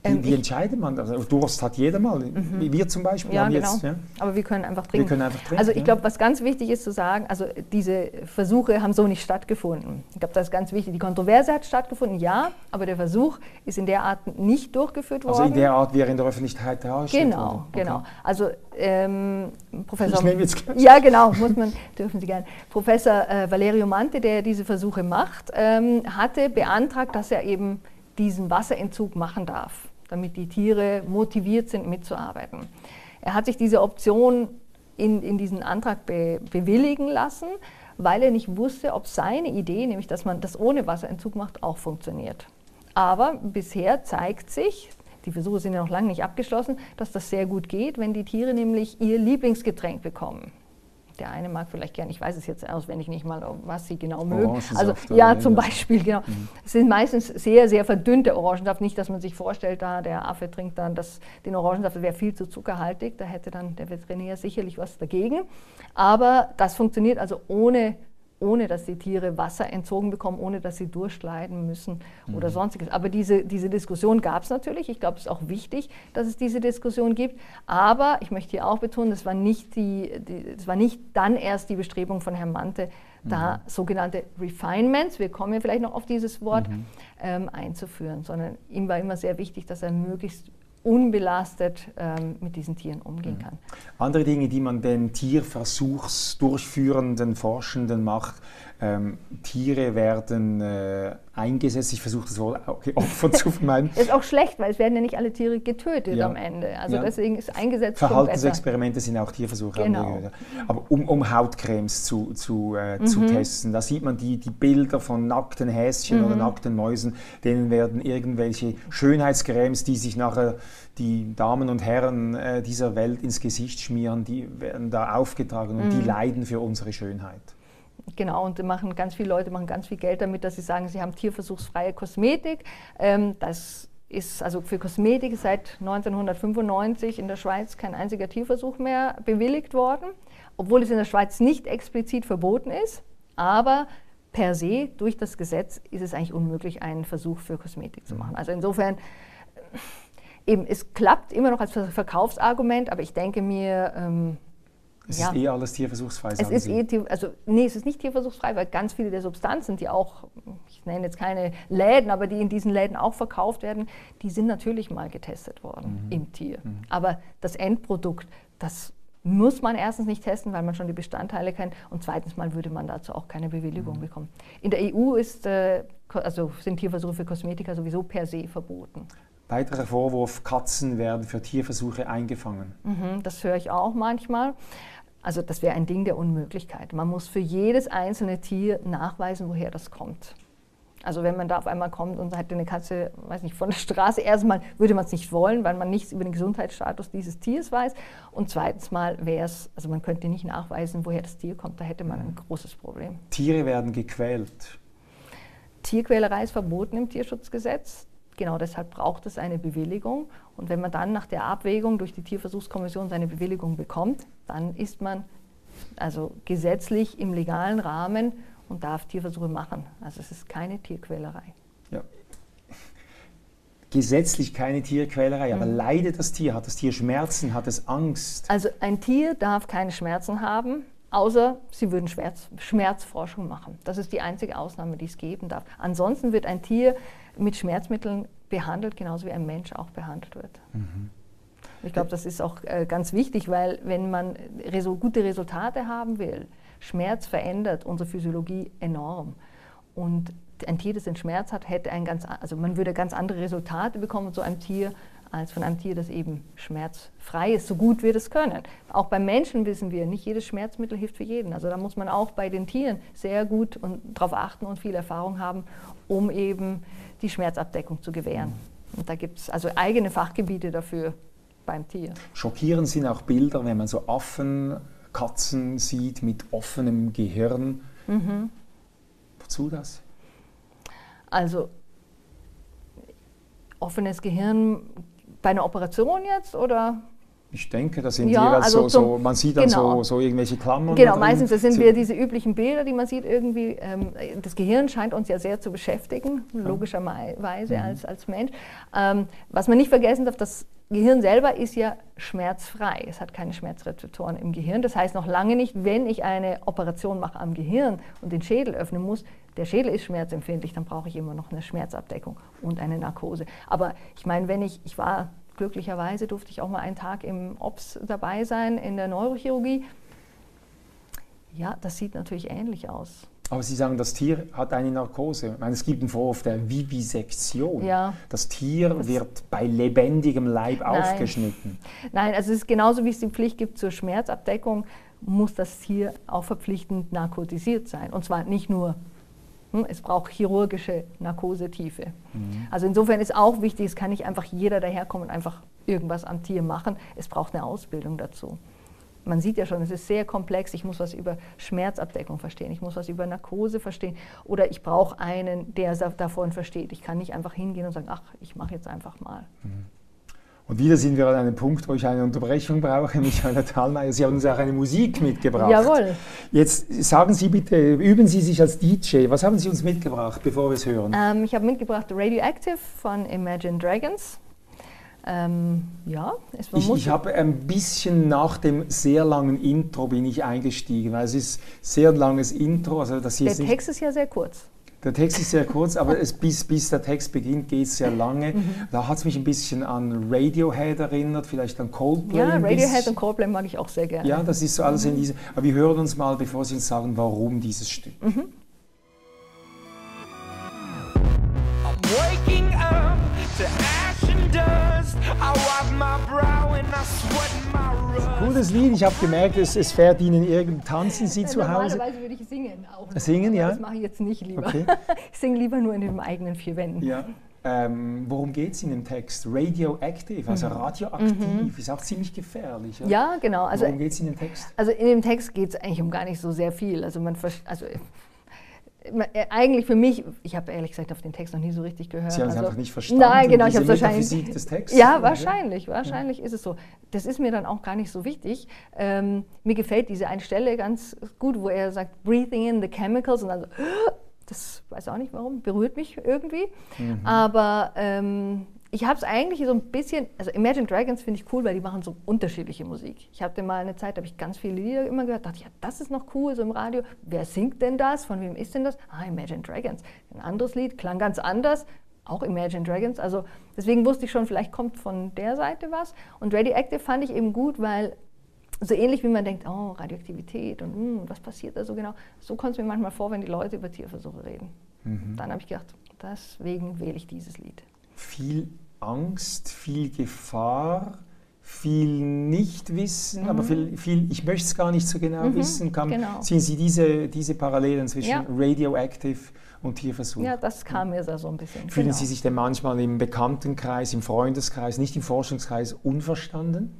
Ähm, wie, wie entscheidet man das? Also Durst hat jeder mal. Mhm. Wir zum Beispiel ja, haben genau. jetzt. Ja? Aber wir können einfach trinken. Wir können einfach trinken also ich glaube, was ganz wichtig ist zu sagen, also diese Versuche haben so nicht stattgefunden. Ich glaube, das ist ganz wichtig. Die Kontroverse hat stattgefunden, ja, aber der Versuch ist in der Art nicht durchgeführt worden. Also in der Art, wie er in der Öffentlichkeit darstellt Genau, okay. genau. Also ähm, Professor... Ich nehme jetzt gleich. Ja, genau, muss man, [LAUGHS] dürfen Sie gerne. Professor äh, Valerio Mante, der diese Versuche macht, ähm, hatte beantragt, dass er eben diesen Wasserentzug machen darf damit die Tiere motiviert sind, mitzuarbeiten. Er hat sich diese Option in, in diesen Antrag be, bewilligen lassen, weil er nicht wusste, ob seine Idee, nämlich dass man das ohne Wasserentzug macht, auch funktioniert. Aber bisher zeigt sich, die Versuche sind ja noch lange nicht abgeschlossen, dass das sehr gut geht, wenn die Tiere nämlich ihr Lieblingsgetränk bekommen. Der eine mag vielleicht gern, ich weiß es jetzt auswendig nicht mal, was sie genau mögen. Also ja, zum Beispiel, genau. Mhm. Es sind meistens sehr, sehr verdünnte Orangensaft. Nicht, dass man sich vorstellt, da der Affe trinkt dann das, den Orangensaft, das wäre viel zu zuckerhaltig. Da hätte dann der Veterinär sicherlich was dagegen. Aber das funktioniert also ohne ohne dass die Tiere Wasser entzogen bekommen, ohne dass sie durchleiden müssen mhm. oder sonstiges. Aber diese, diese Diskussion gab es natürlich. Ich glaube, es ist auch wichtig, dass es diese Diskussion gibt. Aber ich möchte hier auch betonen, das war nicht, die, die das war nicht dann erst die Bestrebung von Herrn Mante, mhm. da sogenannte Refinements, wir kommen ja vielleicht noch auf dieses Wort, mhm. ähm, einzuführen, sondern ihm war immer sehr wichtig, dass er möglichst unbelastet ähm, mit diesen Tieren umgehen kann. Andere Dinge, die man den Tierversuchsdurchführenden Forschenden macht, ähm, Tiere werden äh, eingesetzt. Ich versuche das Wort Opfer [LAUGHS] zu vermeiden. ist auch schlecht, weil es werden ja nicht alle Tiere getötet ja. am Ende. Also ja. deswegen ist eingesetzt. Verhaltensexperimente sind auch Tierversuche. Genau. Aber um, um Hautcremes zu, zu, äh, mhm. zu testen, da sieht man die, die Bilder von nackten Häschen mhm. oder nackten Mäusen, denen werden irgendwelche Schönheitscremes, die sich nachher die Damen und Herren äh, dieser Welt ins Gesicht schmieren, die werden da aufgetragen und mhm. die leiden für unsere Schönheit. Genau, und machen ganz viele Leute machen ganz viel Geld damit, dass sie sagen, sie haben tierversuchsfreie Kosmetik. Ähm, das ist also für Kosmetik seit 1995 in der Schweiz kein einziger Tierversuch mehr bewilligt worden, obwohl es in der Schweiz nicht explizit verboten ist. Aber per se durch das Gesetz ist es eigentlich unmöglich, einen Versuch für Kosmetik zu machen. Also insofern eben, es klappt immer noch als Verkaufsargument, aber ich denke mir, ähm, es ja. ist eh alles tierversuchsfrei. Es ist eh, also nee, es ist nicht tierversuchsfrei, weil ganz viele der Substanzen, die auch, ich nenne jetzt keine Läden, aber die in diesen Läden auch verkauft werden, die sind natürlich mal getestet worden mhm. im Tier. Mhm. Aber das Endprodukt, das muss man erstens nicht testen, weil man schon die Bestandteile kennt und zweitens mal würde man dazu auch keine Bewilligung mhm. bekommen. In der EU ist, äh, also sind Tierversuche für Kosmetika sowieso per se verboten. Weiterer Vorwurf, Katzen werden für Tierversuche eingefangen. Mhm, das höre ich auch manchmal. Also das wäre ein Ding der Unmöglichkeit. Man muss für jedes einzelne Tier nachweisen, woher das kommt. Also wenn man da auf einmal kommt und hat eine Katze, weiß nicht, von der Straße, erstmal würde man es nicht wollen, weil man nichts über den Gesundheitsstatus dieses Tiers weiß. Und zweitens mal wäre es, also man könnte nicht nachweisen, woher das Tier kommt, da hätte man ein großes Problem. Tiere werden gequält. Tierquälerei ist verboten im Tierschutzgesetz. Genau deshalb braucht es eine Bewilligung. Und wenn man dann nach der Abwägung durch die Tierversuchskommission seine Bewilligung bekommt, dann ist man also gesetzlich im legalen Rahmen und darf Tierversuche machen. Also es ist keine Tierquälerei. Ja. Gesetzlich keine Tierquälerei, aber mhm. leidet das Tier? Hat das Tier Schmerzen? Hat es Angst? Also ein Tier darf keine Schmerzen haben, außer sie würden Schmerz, Schmerzforschung machen. Das ist die einzige Ausnahme, die es geben darf. Ansonsten wird ein Tier mit Schmerzmitteln behandelt, genauso wie ein Mensch auch behandelt wird. Mhm. Ich glaube, das ist auch äh, ganz wichtig, weil wenn man reso gute Resultate haben will, Schmerz verändert unsere Physiologie enorm. Und ein Tier, das den Schmerz hat, hätte ein ganz, also man würde ganz andere Resultate bekommen so einem Tier, als von einem Tier, das eben schmerzfrei ist, so gut wir das können. Auch beim Menschen wissen wir, nicht jedes Schmerzmittel hilft für jeden. Also da muss man auch bei den Tieren sehr gut und darauf achten und viel Erfahrung haben, um eben die Schmerzabdeckung zu gewähren. Und da gibt es also eigene Fachgebiete dafür beim Tier. Schockierend sind auch Bilder, wenn man so Affen, Katzen sieht mit offenem Gehirn. Mhm. Wozu das? Also offenes Gehirn bei einer Operation jetzt oder? Ich denke, das sind ja, jeweils also so, so, man sieht dann genau. so, so, irgendwelche Klammern. Genau, meistens das sind wir diese üblichen Bilder, die man sieht irgendwie. Ähm, das Gehirn scheint uns ja sehr zu beschäftigen, logischerweise mhm. als, als Mensch. Ähm, was man nicht vergessen darf, das Gehirn selber ist ja schmerzfrei. Es hat keine Schmerzrezeptoren im Gehirn. Das heißt noch lange nicht, wenn ich eine Operation mache am Gehirn und den Schädel öffnen muss, der Schädel ist schmerzempfindlich, dann brauche ich immer noch eine Schmerzabdeckung und eine Narkose. Aber ich meine, wenn ich, ich war glücklicherweise durfte ich auch mal einen Tag im OPS dabei sein in der Neurochirurgie. Ja, das sieht natürlich ähnlich aus. Aber Sie sagen, das Tier hat eine Narkose. Ich meine, es gibt einen Vorwurf der Vivisektion. Ja. Das Tier das wird bei lebendigem Leib Nein. aufgeschnitten. Nein, also es ist genauso, wie es die Pflicht gibt zur Schmerzabdeckung, muss das Tier auch verpflichtend narkotisiert sein. Und zwar nicht nur es braucht chirurgische Narkosetiefe. Mhm. Also insofern ist auch wichtig, es kann nicht einfach jeder daherkommen und einfach irgendwas am Tier machen. Es braucht eine Ausbildung dazu. Man sieht ja schon, es ist sehr komplex. Ich muss was über Schmerzabdeckung verstehen, ich muss was über Narkose verstehen oder ich brauche einen, der davon versteht. Ich kann nicht einfach hingehen und sagen, ach, ich mache jetzt einfach mal. Mhm. Und wieder sind wir an einem Punkt, wo ich eine Unterbrechung brauche. [LAUGHS] Michael Thalmeier, Sie haben uns auch eine Musik mitgebracht. Jawohl. Jetzt sagen Sie bitte, üben Sie sich als DJ. Was haben Sie uns mitgebracht, bevor wir es hören? Ähm, ich habe mitgebracht Radioactive von Imagine Dragons. Ähm, ja, es war Ich, ich habe ein bisschen nach dem sehr langen Intro bin ich eingestiegen, weil es ist sehr langes Intro. Also das Der Text ist ja sehr kurz. Der Text ist sehr kurz, aber es, bis, bis der Text beginnt, geht es sehr lange. Mhm. Da hat es mich ein bisschen an Radiohead erinnert, vielleicht an Coldplay. Ja, Radiohead und Coldplay mag ich auch sehr gerne. Ja, das ist so alles mhm. in diese. Aber wir hören uns mal, bevor Sie uns sagen, warum dieses Stück. Mhm. Waking up to ash and dust. I wipe my brow and I sweat my Cooles Lied, ich habe gemerkt, es, es fährt Ihnen irgend. Tanzen Sie zu Hause? Normalerweise würde ich singen. Auch singen, ja? Das mache ich jetzt nicht lieber. Okay. [LAUGHS] Ich singe lieber nur in den eigenen vier Wänden. Ja. Ähm, worum geht es in dem Text? Radioactive, also mhm. radioaktiv, mhm. ist auch ziemlich gefährlich. Ja, ja genau. Also, worum geht es in dem Text? Also in dem Text geht es eigentlich um gar nicht so sehr viel. Also man, also äh, eigentlich für mich, ich habe ehrlich gesagt auf den Text noch nie so richtig gehört. Sie haben es also, einfach nicht verstanden. Nein, genau, ich habe wahrscheinlich. des Textes, ja, wahrscheinlich, wahrscheinlich ja. ist es so. Das ist mir dann auch gar nicht so wichtig. Ähm, mir gefällt diese eine Stelle ganz gut, wo er sagt, breathing in the chemicals und dann so, [GASPS] das weiß auch nicht warum, berührt mich irgendwie. Mhm. Aber ähm, ich habe es eigentlich so ein bisschen, also Imagine Dragons finde ich cool, weil die machen so unterschiedliche Musik. Ich hatte mal eine Zeit, habe ich ganz viele Lieder immer gehört, dachte, ja, das ist noch cool, so im Radio. Wer singt denn das? Von wem ist denn das? Ah, Imagine Dragons. Ein anderes Lied, klang ganz anders, auch Imagine Dragons. Also deswegen wusste ich schon, vielleicht kommt von der Seite was. Und Radioactive fand ich eben gut, weil so ähnlich wie man denkt, oh, Radioaktivität und mh, hm, was passiert da so genau, so kommt es mir manchmal vor, wenn die Leute über Tierversuche reden. Mhm. Dann habe ich gedacht, deswegen wähle ich dieses Lied. Viel Angst, viel Gefahr, viel Nichtwissen, Mhm. aber viel, viel ich möchte es gar nicht so genau Mhm, wissen. Kann, genau. Sehen Sie diese, diese Parallelen zwischen Ja. Radioactive und Tierversuch? Ja, das kam mir so ein bisschen. Fühlen genau. Sie sich denn manchmal im Bekanntenkreis, im Freundeskreis, nicht im Forschungskreis unverstanden?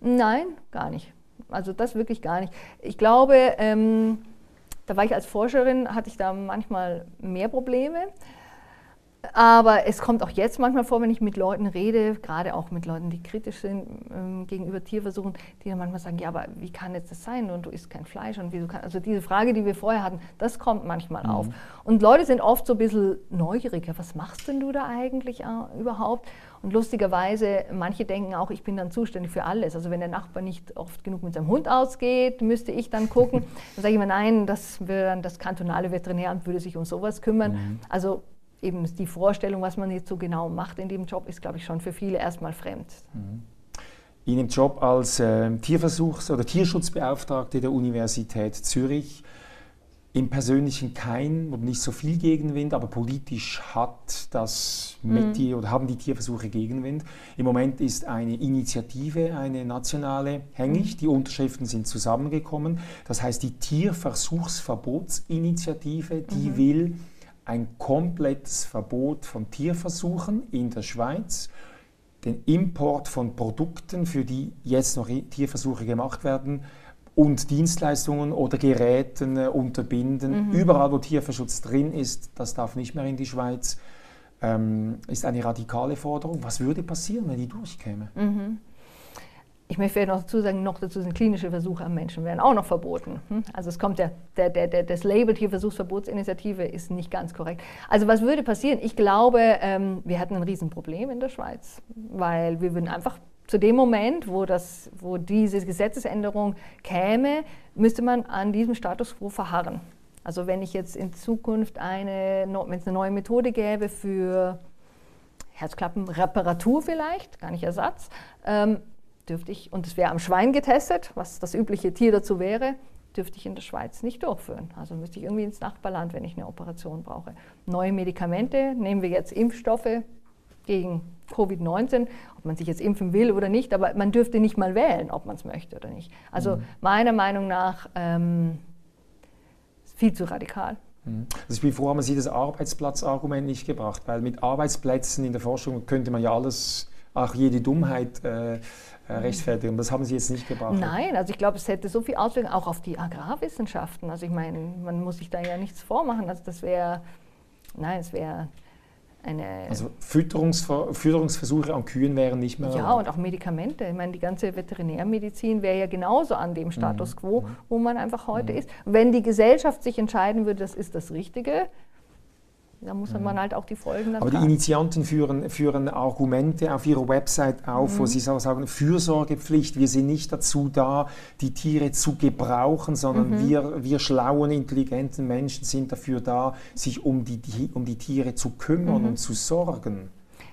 Nein, gar nicht. Also das wirklich gar nicht. Ich glaube, ähm, da war ich als Forscherin, hatte ich da manchmal mehr Probleme. Aber es kommt auch jetzt manchmal vor, wenn ich mit Leuten rede, gerade auch mit Leuten, die kritisch sind ähm, gegenüber Tierversuchen, die dann manchmal sagen, ja, aber wie kann jetzt das sein und du isst kein Fleisch und wie du kannst, also diese Frage, die wir vorher hatten, das kommt manchmal auf. Und Leute sind oft so ein bisschen neugierig, ja, was machst denn du da eigentlich äh, überhaupt? Und lustigerweise, manche denken auch, ich bin dann zuständig für alles. Also wenn der Nachbar nicht oft genug mit seinem Hund ausgeht, müsste ich dann gucken. [LAUGHS] Dann sage ich immer, nein, das, dann das kantonale Veterinäramt würde sich um sowas kümmern. Also eben die Vorstellung, was man jetzt so genau macht in dem Job, ist, glaube ich, schon für viele erstmal fremd. In Ihrem Job als äh, Tierversuchs- oder Tierschutzbeauftragte der Universität Zürich im Persönlichen kein oder nicht so viel Gegenwind, aber politisch hat das Metier oder haben die Tierversuche Gegenwind. Im Moment ist eine Initiative, eine nationale, hängig. Die Unterschriften sind zusammengekommen. Das heißt, die Tierversuchsverbotsinitiative, die will ein komplettes Verbot von Tierversuchen in der Schweiz den Import von Produkten, für die jetzt noch Tierversuche gemacht werden, und Dienstleistungen oder Geräten äh, unterbinden. Überall, wo Tierversuch drin ist, das darf nicht mehr in die Schweiz. Ähm, ist eine radikale Forderung. Was würde passieren, wenn die durchkäme? Ich möchte noch dazu sagen, noch dazu sind klinische Versuche am Menschen werden auch noch verboten. Hm? Also es kommt ja, der, der, der, das Label Tierversuchsverbotsinitiative ist nicht ganz korrekt. Also was würde passieren? Ich glaube, ähm, wir hätten ein Riesenproblem in der Schweiz, weil wir würden einfach zu dem Moment, wo, das, wo diese Gesetzesänderung käme, müsste man an diesem Status quo verharren. Also wenn ich jetzt in Zukunft eine, wenn es eine neue Methode gäbe für Herzklappenreparatur vielleicht, gar nicht Ersatz, ähm, dürfte ich, und es wäre am Schwein getestet, was das übliche Tier dazu wäre, dürfte ich in der Schweiz nicht durchführen. Also müsste ich irgendwie ins Nachbarland, wenn ich eine Operation brauche. Neue Medikamente, nehmen wir jetzt Impfstoffe gegen Covid-19, ob man sich jetzt impfen will oder nicht, aber man dürfte nicht mal wählen, ob man es möchte oder nicht. Also meiner Meinung nach ähm, viel zu radikal. Also bevor haben Sie das Arbeitsplatzargument nicht gebracht, weil mit Arbeitsplätzen in der Forschung könnte man ja alles, auch jede Dummheit äh, äh, rechtfertigen. Das haben Sie jetzt nicht gebracht. Nein, also ich glaube, es hätte so viel Auswirkungen auch auf die Agrarwissenschaften. Also ich meine, man muss sich da ja nichts vormachen. Also das wäre, nein, es wäre eine... Also Fütterungsver Fütterungsversuche an Kühen wären nicht mehr ja, und auch Medikamente. Ich meine, die ganze Veterinärmedizin wäre ja genauso an dem Status quo, wo man einfach heute ist. Wenn die Gesellschaft sich entscheiden würde, das ist das Richtige, dann muss man halt auch die Folgen dann Aber die tragen. Initianten führen, führen Argumente auf ihrer Website auf, Mhm. wo sie sagen, Fürsorgepflicht, wir sind nicht dazu da, die Tiere zu gebrauchen, sondern Mhm. wir, wir schlauen, intelligenten Menschen sind dafür da, sich um die, die, um die Tiere zu kümmern Mhm. und zu sorgen.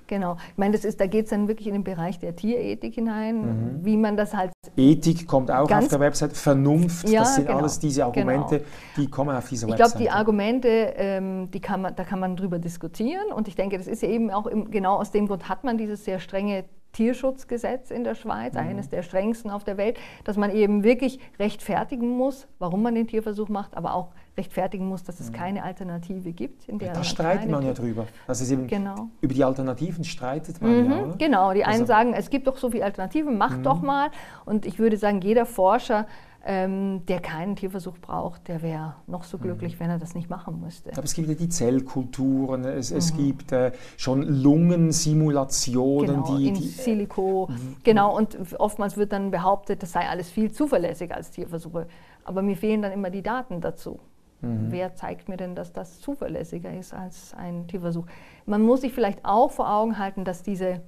Genau. Ich meine, das ist, da geht es dann wirklich in den Bereich der Tierethik hinein, Mhm. wie man das halt Ethik kommt auch auf der Website, Vernunft, Ja, das sind genau, alles diese Argumente, genau. die kommen auf dieser Ich glaube, Website. die Argumente, ähm, die kann man, da kann man drüber diskutieren. Und ich denke, das ist ja eben auch im, genau aus dem Grund hat man dieses sehr strenge Tierschutzgesetz in der Schweiz, eines der strengsten auf der Welt, dass man eben wirklich rechtfertigen muss, warum man den Tierversuch macht, aber auch rechtfertigen muss, dass es keine Alternative gibt. In der da streitet man ja drüber. Das ist eben, Genau. Über die Alternativen streitet man ja. Mhm, Oder? genau, die einen Also- sagen, es gibt doch so viele Alternativen, mach doch mal. Und ich würde sagen, jeder Forscher, ähm, der keinen Tierversuch braucht, der wäre noch so glücklich, wenn er das nicht machen müsste. Aber es gibt ja die Zellkulturen, es, Mhm. es gibt äh, schon Lungensimulationen, Genau, die, in die Silico. Genau, und oftmals wird dann behauptet, das sei alles viel zuverlässiger als Tierversuche. Aber mir fehlen dann immer die Daten dazu. Mhm. Wer zeigt mir denn, dass das zuverlässiger ist als ein Tierversuch? Man muss sich vielleicht auch vor Augen halten, dass diese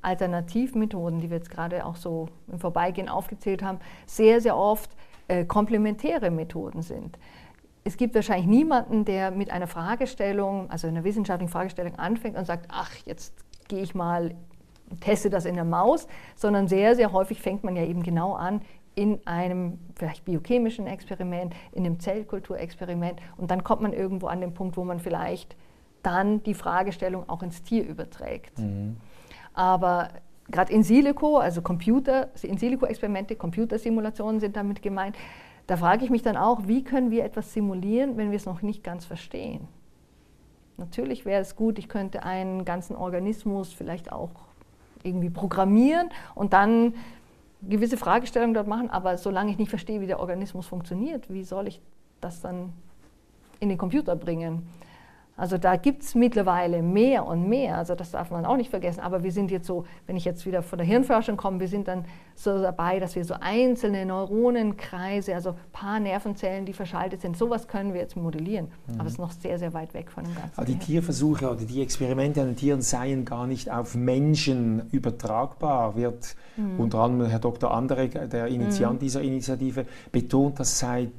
Alternativmethoden, die wir jetzt gerade auch so im Vorbeigehen aufgezählt haben, sehr, sehr oft äh, komplementäre Methoden sind. Es gibt wahrscheinlich niemanden, der mit einer Fragestellung, also einer wissenschaftlichen Fragestellung anfängt und sagt, ach, jetzt gehe ich mal, teste das in der Maus, sondern sehr, sehr häufig fängt man ja eben genau an in einem vielleicht biochemischen Experiment, in einem Zellkulturexperiment und dann kommt man irgendwo an den Punkt, wo man vielleicht dann die Fragestellung auch ins Tier überträgt. Aber gerade in Silico, also Computer, in Silico-Experimente, Computersimulationen sind damit gemeint. Da frage ich mich dann auch, wie können wir etwas simulieren, wenn wir es noch nicht ganz verstehen? Natürlich wäre es gut, ich könnte einen ganzen Organismus vielleicht auch irgendwie programmieren und dann gewisse Fragestellungen dort machen, aber solange ich nicht verstehe, wie der Organismus funktioniert, wie soll ich das dann in den Computer bringen? Also da gibt es mittlerweile mehr und mehr, also das darf man auch nicht vergessen. Aber wir sind jetzt so, wenn ich jetzt wieder von der Hirnforschung komme, wir sind dann so dabei, dass wir so einzelne Neuronenkreise, also paar Nervenzellen, die verschaltet sind, sowas können wir jetzt modellieren. Mhm. Aber es ist noch sehr, sehr weit weg von dem Ganzen. Aber die Tierversuche oder die Experimente an den Tieren seien gar nicht auf Menschen übertragbar, wird mhm. unter anderem Herr Dr. Anderegg, der Initiant mhm. dieser Initiative, betont das seit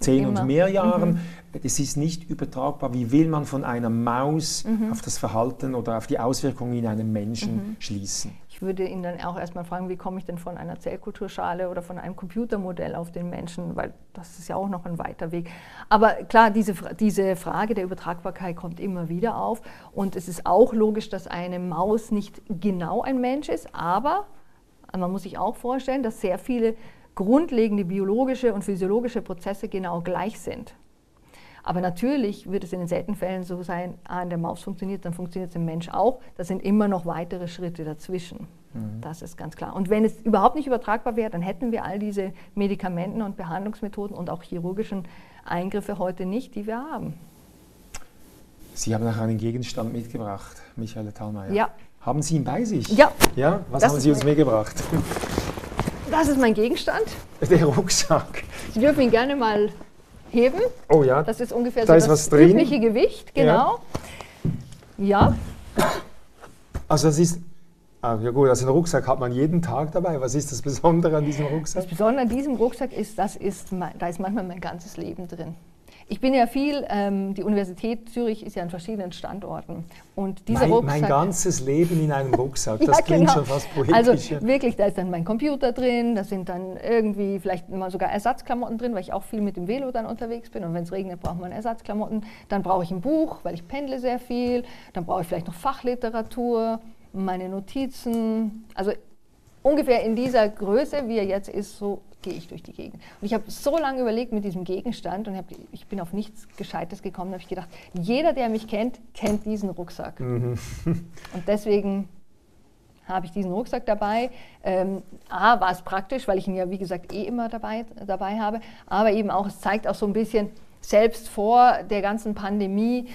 zehn Immer. und mehr Jahren. Mhm. Das ist nicht übertragbar. Wie will man von einer Maus mhm. auf das Verhalten oder auf die Auswirkungen in einem Menschen mhm. schließen? Ich würde ihn dann auch erstmal fragen, wie komme ich denn von einer Zellkulturschale oder von einem Computermodell auf den Menschen, weil das ist ja auch noch ein weiter Weg. Aber klar, diese, diese Frage der Übertragbarkeit kommt immer wieder auf und es ist auch logisch, dass eine Maus nicht genau ein Mensch ist, aber man muss sich auch vorstellen, dass sehr viele grundlegende biologische und physiologische Prozesse genau gleich sind. Aber natürlich wird es in den seltenen Fällen so sein, ah, in der Maus funktioniert, dann funktioniert es im Mensch auch. Da sind immer noch weitere Schritte dazwischen. Mhm. Das ist ganz klar. Und wenn es überhaupt nicht übertragbar wäre, dann hätten wir all diese Medikamenten und Behandlungsmethoden und auch chirurgischen Eingriffe heute nicht, die wir haben. Sie haben noch einen Gegenstand mitgebracht, Michael Thalmeier. Ja. Haben Sie ihn bei sich? Ja. Ja? Was das haben Sie uns mitgebracht? [LAUGHS] Das ist mein Gegenstand. [LAUGHS] Der Rucksack. Sie dürfen ihn gerne mal heben. Oh ja. Das ist ungefähr da so das übliche Gewicht, genau. Ja. ja. Also das ist, ah, ja gut, also einen Rucksack hat man jeden Tag dabei. Was ist das Besondere an diesem Rucksack? Das Besondere an diesem Rucksack ist, das ist, da ist manchmal mein ganzes Leben drin. Ich bin ja viel, ähm, die Universität Zürich ist ja an verschiedenen Standorten. Und dieser mein, Rucksack, mein ganzes Leben in einem Rucksack, [LAUGHS] das ja, klingt genau. schon fast poetisch. Also wirklich, da ist dann mein Computer drin, da sind dann irgendwie vielleicht mal sogar Ersatzklamotten drin, weil ich auch viel mit dem Velo dann unterwegs bin. Und wenn es regnet, braucht man Ersatzklamotten. Dann brauche ich ein Buch, weil ich pendle sehr viel. Dann brauche ich vielleicht noch Fachliteratur, meine Notizen. Also ungefähr in dieser Größe, wie er jetzt ist, so gehe ich durch die Gegend. Und ich habe so lange überlegt mit diesem Gegenstand und hab, ich bin auf nichts Gescheites gekommen. Da habe ich gedacht, jeder, der mich kennt, kennt diesen Rucksack. Mhm. [LAUGHS] Und deswegen habe ich diesen Rucksack dabei. Ähm, A, war es praktisch, weil ich ihn ja, wie gesagt, eh immer dabei, dabei habe. Aber eben auch, es zeigt auch so ein bisschen, selbst vor der ganzen Pandemie,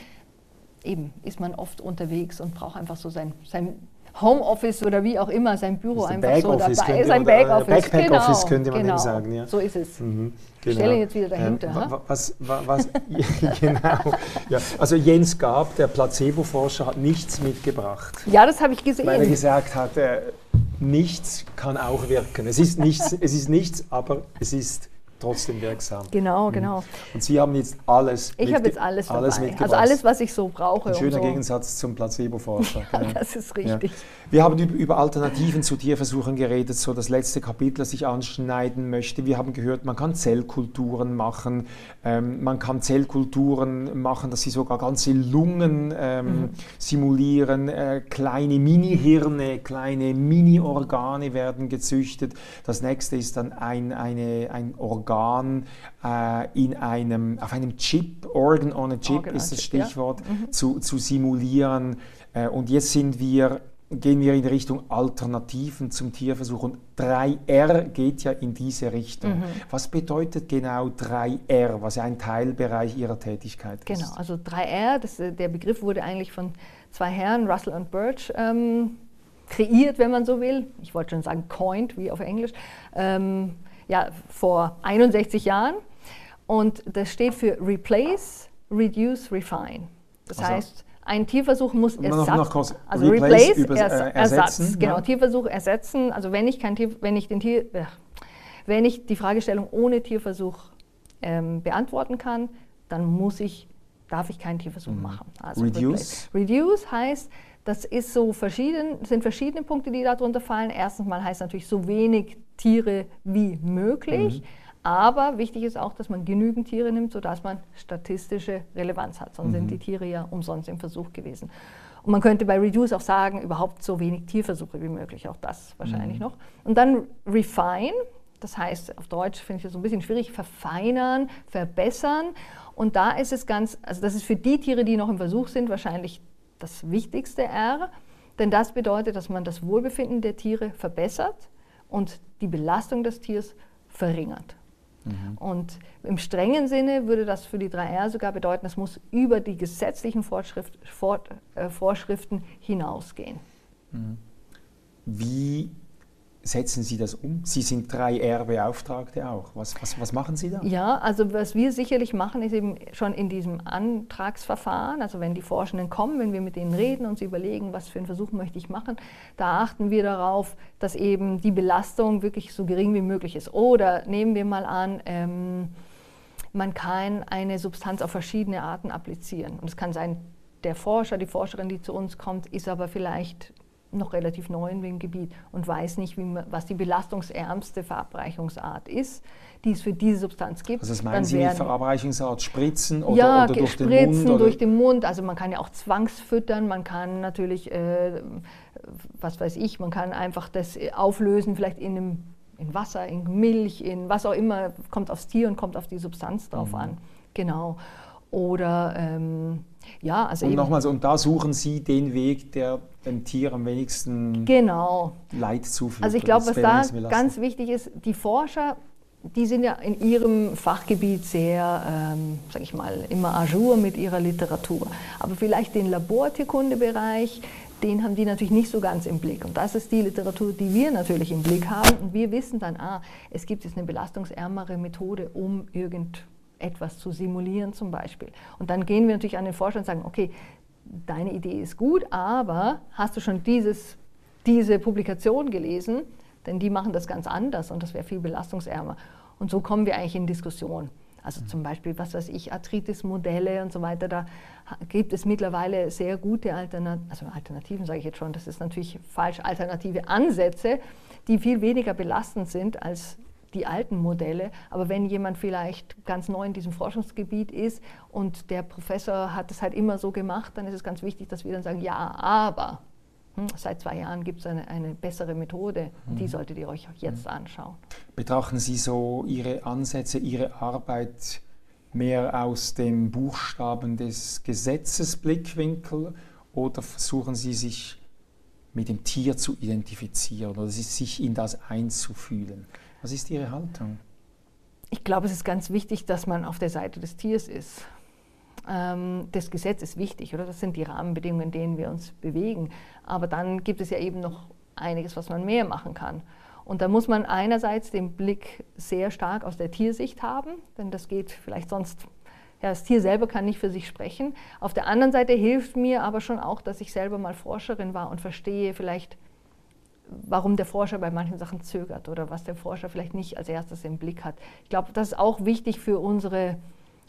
eben ist man oft unterwegs und braucht einfach so sein, sein Homeoffice oder wie auch immer, sein Büro einfach so dabei. Sein Backoffice. Backpack-Office genau, könnte man genau. sagen. Ja. So ist es. Mhm, genau. Stelle jetzt wieder dahinter. Ähm, was, was, [LAUGHS] was genau. Ja. Also Jens Gab, der Placebo-Forscher, hat nichts mitgebracht. Ja, das habe ich gesehen. Weil er gesagt hat, äh, nichts kann auch wirken. Es ist nichts, [LAUGHS] es ist nichts aber es ist trotzdem wirksam. Genau, mhm. genau. Und Sie haben jetzt alles Ich habe jetzt alles, alles dabei. Also alles, was ich so brauche. Ein schöner so. Gegensatz zum Placebo-Forscher. Ja, [LAUGHS] genau. das ist richtig. Ja. Wir haben über Alternativen zu Tierversuchen geredet, so das letzte Kapitel, das ich anschneiden möchte. Wir haben gehört, man kann Zellkulturen machen, ähm, man kann Zellkulturen machen, dass sie sogar ganze Lungen ähm, mhm. simulieren, äh, kleine Mini-Hirne, kleine Mini-Organe werden gezüchtet. Das nächste ist dann ein, eine, ein Organ äh, in einem, auf einem Chip, Organ on a Chip Organ ist das Stichwort, ja. mhm. zu, zu simulieren. Äh, und jetzt sind wir gehen wir in Richtung Alternativen zum Tierversuch. Und 3R geht ja in diese Richtung. Mhm. Was bedeutet genau 3R, was ja ein Teilbereich Ihrer Tätigkeit ist? Genau, also 3R, das, äh, der Begriff wurde eigentlich von zwei Herren, Russell und Birch, ähm, kreiert, wenn man so will. Ich wollte schon sagen coined, wie auf Englisch. Ähm, ja, vor 61 Jahren. Und das steht für Replace, Reduce, Refine. Das also. heißt, ein Tierversuch muss Ersatz, noch, noch also Replace, Replace Ers äh, Ersatz, genau, ja. Tierversuch ersetzen. Also wenn ich kein Tier, wenn ich den Tier, äh, wenn ich die Fragestellung ohne Tierversuch ähm, beantworten kann, dann muss ich, darf ich keinen Tierversuch mhm. machen. Also Reduce. Reduce heißt, das ist so verschieden, sind verschiedene Punkte, die darunter fallen. Erstens mal heißt natürlich so wenig Tiere wie möglich. Mhm. Aber wichtig ist auch, dass man genügend Tiere nimmt, sodass man statistische Relevanz hat. Sonst mhm. sind die Tiere ja umsonst im Versuch gewesen. Und man könnte bei Reduce auch sagen, überhaupt so wenig Tierversuche wie möglich, auch das wahrscheinlich mhm. noch. Und dann Refine, das heißt auf Deutsch finde ich das so ein bisschen schwierig, verfeinern, verbessern. Und da ist es ganz, also das ist für die Tiere, die noch im Versuch sind, wahrscheinlich das wichtigste R, denn das bedeutet, dass man das Wohlbefinden der Tiere verbessert und die Belastung des Tiers verringert. Mhm. Und im strengen Sinne würde das für die 3R sogar bedeuten, es muss über die gesetzlichen Vorschrift, Vor, äh, Vorschriften hinausgehen. Mhm. Wie setzen Sie das um? Sie sind 3R-Beauftragte auch. Was, was, was machen Sie da? Ja, also was wir sicherlich machen, ist eben schon in diesem Antragsverfahren, also wenn die Forschenden kommen, wenn wir mit denen reden und sie überlegen, was für einen Versuch möchte ich machen, da achten wir darauf, dass eben die Belastung wirklich so gering wie möglich ist. Oder nehmen wir mal an, ähm, man kann eine Substanz auf verschiedene Arten applizieren. Und es kann sein, der Forscher, die Forscherin, die zu uns kommt, ist aber vielleicht noch relativ neu in dem Gebiet und weiß nicht, man, was die belastungsärmste Verabreichungsart ist, die es für diese Substanz gibt. Also das meinen Sie mit Verabreichungsart? Spritzen oder, ja, oder durch Spritzen, den Mund? Oder? durch den Mund. Also man kann ja auch zwangsfüttern, man kann natürlich, äh, was weiß ich, man kann einfach das auflösen, vielleicht in, einem, in Wasser, in Milch, in was auch immer, kommt aufs Tier und kommt auf die Substanz drauf mhm. an. Genau. Oder ähm, ja, also und nochmals, und da suchen Sie den Weg, der dem Tier am wenigsten genau. Leid zufügt. Also ich glaube, was da ganz wichtig ist, die Forscher, die sind ja in ihrem Fachgebiet sehr, ähm, sage ich mal, immer ajour mit ihrer Literatur. Aber vielleicht den Labortierkundebereich, den haben die natürlich nicht so ganz im Blick. Und das ist die Literatur, die wir natürlich im Blick haben. Und wir wissen dann, ah, es gibt jetzt eine belastungsärmere Methode, um irgend etwas zu simulieren zum Beispiel. Und dann gehen wir natürlich an den Forscher und sagen, okay, deine Idee ist gut, aber hast du schon dieses, diese Publikation gelesen? Denn die machen das ganz anders und das wäre viel belastungsärmer. Und so kommen wir eigentlich in Diskussion. Also zum Beispiel, was weiß ich, Arthritis-Modelle und so weiter, da gibt es mittlerweile sehr gute Alternativen, also Alternativen sage ich jetzt schon, das ist natürlich falsch, alternative Ansätze, die viel weniger belastend sind als die alten Modelle. Aber wenn jemand vielleicht ganz neu in diesem Forschungsgebiet ist und der Professor hat es halt immer so gemacht, dann ist es ganz wichtig, dass wir dann sagen, ja, aber hm, seit zwei Jahren gibt es eine, eine, bessere Methode und die mhm. solltet ihr euch jetzt mhm. anschauen. Betrachten Sie so Ihre Ansätze, Ihre Arbeit mehr aus dem Buchstaben des Gesetzesblickwinkel oder versuchen Sie sich mit dem Tier zu identifizieren oder sich in das einzufühlen? Was ist Ihre Haltung? Ich glaube, es ist ganz wichtig, dass man auf der Seite des Tiers ist. Ähm, das Gesetz ist wichtig, oder? Das sind die Rahmenbedingungen, in denen wir uns bewegen. Aber dann gibt es ja eben noch einiges, was man mehr machen kann. Und da muss man einerseits den Blick sehr stark aus der Tiersicht haben, denn das geht vielleicht sonst, ja, das Tier selber kann nicht für sich sprechen. Auf der anderen Seite hilft mir aber schon auch, dass ich selber mal Forscherin war und verstehe vielleicht, warum der Forscher bei manchen Sachen zögert oder was der Forscher vielleicht nicht als erstes im Blick hat. Ich glaube, das ist auch wichtig für unsere,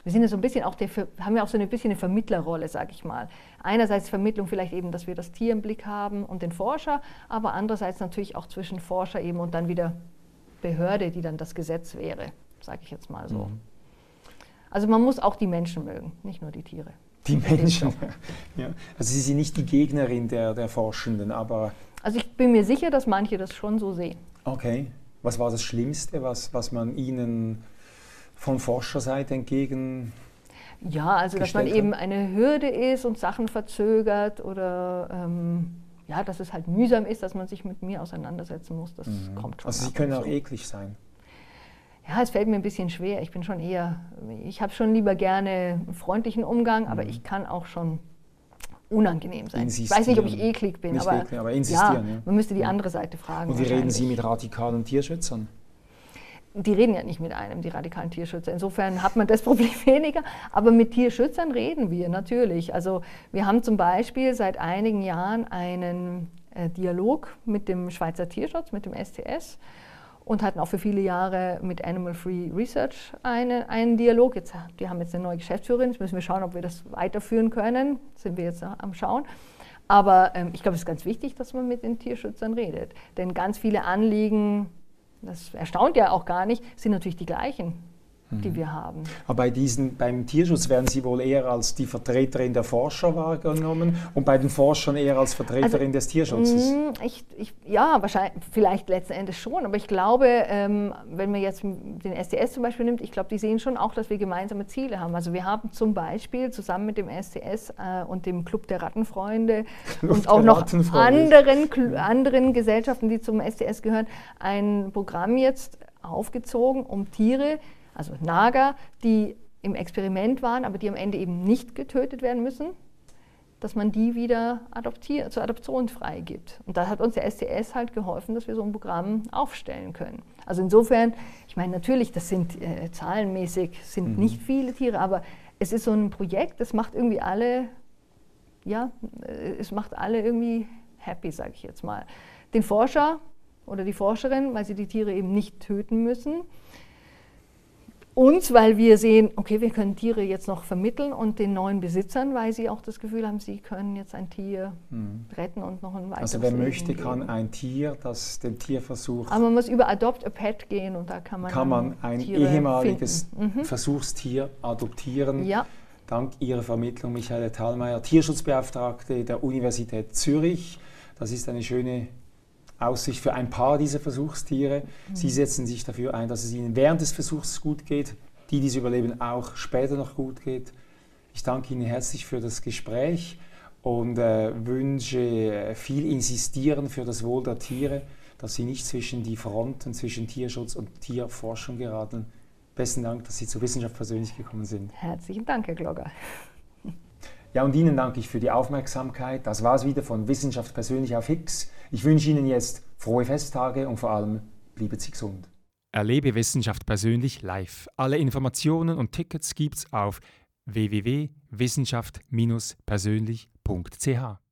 wir sind ja so ein bisschen auch der, haben ja auch so ein bisschen eine Vermittlerrolle, sage ich mal. Einerseits Vermittlung vielleicht eben, dass wir das Tier im Blick haben und den Forscher, aber andererseits natürlich auch zwischen Forscher eben und dann wieder Behörde, die dann das Gesetz wäre, sage ich jetzt mal so. Mhm. Also man muss auch die Menschen mögen, nicht nur die Tiere. Die Menschen, [LAUGHS] ja. Also Sie sind nicht die Gegnerin der, der Forschenden, aber also ich bin mir sicher, dass manche das schon so sehen. Okay. Was war das Schlimmste, was, was man Ihnen von Forscherseite entgegen ja, also dass man eben eine Hürde ist und Sachen verzögert oder ähm, ja, dass es halt mühsam ist, dass man sich mit mir auseinandersetzen muss, das mhm. kommt schon. Also Sie können auch so. eklig sein. Ja, es fällt mir ein bisschen schwer. Ich bin schon eher, ich habe schon lieber gerne einen freundlichen Umgang, mhm. aber ich kann auch schon unangenehm sein. Ich weiß nicht, ob ich eklig bin, aber, eklig, aber ja, ja, man müsste die andere Seite fragen. Und wie reden Sie mit radikalen Tierschützern? Die reden ja nicht mit einem, die radikalen Tierschützer. Insofern hat man das [LAUGHS] Problem weniger. Aber mit Tierschützern reden wir natürlich. Also wir haben zum Beispiel seit einigen Jahren einen äh, Dialog mit dem Schweizer Tierschutz, mit dem STS und hatten auch für viele Jahre mit Animal Free Research eine, einen Dialog. Jetzt, die haben jetzt eine neue Geschäftsführerin, jetzt müssen wir schauen, ob wir das weiterführen können. Sind wir jetzt am Schauen. Aber ähm, ich glaube, es ist ganz wichtig, dass man mit den Tierschützern redet. Denn ganz viele Anliegen, das erstaunt ja auch gar nicht, sind natürlich die gleichen. Die wir haben. Aber bei diesen, beim Tierschutz werden Sie wohl eher als die Vertreterin der Forscher wahrgenommen und bei den Forschern eher als Vertreterin also, des Tierschutzes? Mm, ich, ich, ja, wahrscheinlich, vielleicht letzten Endes schon, aber ich glaube, ähm, wenn man jetzt den SDS zum Beispiel nimmt, ich glaube, die sehen schon auch, dass wir gemeinsame Ziele haben. Also wir haben zum Beispiel zusammen mit dem SDS äh, und dem Club der Rattenfreunde [LAUGHS] und auch noch anderen, anderen Gesellschaften, die zum SDS gehören, ein Programm jetzt aufgezogen, um Tiere, also Nager, die im Experiment waren, aber die am Ende eben nicht getötet werden müssen, dass man die wieder adoptier zur Adoption freigibt. Und da hat uns der STS halt geholfen, dass wir so ein Programm aufstellen können. Also insofern, ich meine natürlich, das sind äh, zahlenmäßig sind mhm. nicht viele Tiere, aber es ist so ein Projekt, das macht irgendwie alle, ja, äh, es macht alle irgendwie happy, sage ich jetzt mal. Den Forscher oder die Forscherin, weil sie die Tiere eben nicht töten müssen uns, weil wir sehen, okay, wir können Tiere jetzt noch vermitteln und den neuen Besitzern, weil sie auch das Gefühl haben, sie können jetzt ein Tier mhm. retten und noch ein weiteres Also wer möchte, geben. kann ein Tier, das den Tierversuch... Aber man muss über Adopt a Pet gehen und da kann man Kann man ein Tiere ehemaliges mhm. Versuchstier adoptieren. Ja. Dank Ihrer Vermittlung, Michael Thalmeier, Tierschutzbeauftragte der Universität Zürich. Das ist eine schöne Aussicht für ein paar dieser Versuchstiere. Mhm. Sie setzen sich dafür ein, dass es ihnen während des Versuchs gut geht, die, die es überleben, auch später noch gut geht. Ich danke Ihnen herzlich für das Gespräch und äh, wünsche äh, viel Insistieren für das Wohl der Tiere, dass sie nicht zwischen die Fronten zwischen Tierschutz und Tierforschung geraten. Besten Dank, dass Sie zur Wissenschaft persönlich gekommen sind. Herzlichen Dank, Herr Glogger. Ja, und Ihnen danke ich für die Aufmerksamkeit. Das war es wieder von Wissenschaft persönlich auf Higgs. Ich wünsche Ihnen jetzt frohe Festtage und vor allem bleiben Sie gesund. Erlebe Wissenschaft persönlich live. Alle Informationen und Tickets gibt's auf www.wissenschaft-persönlich.ch.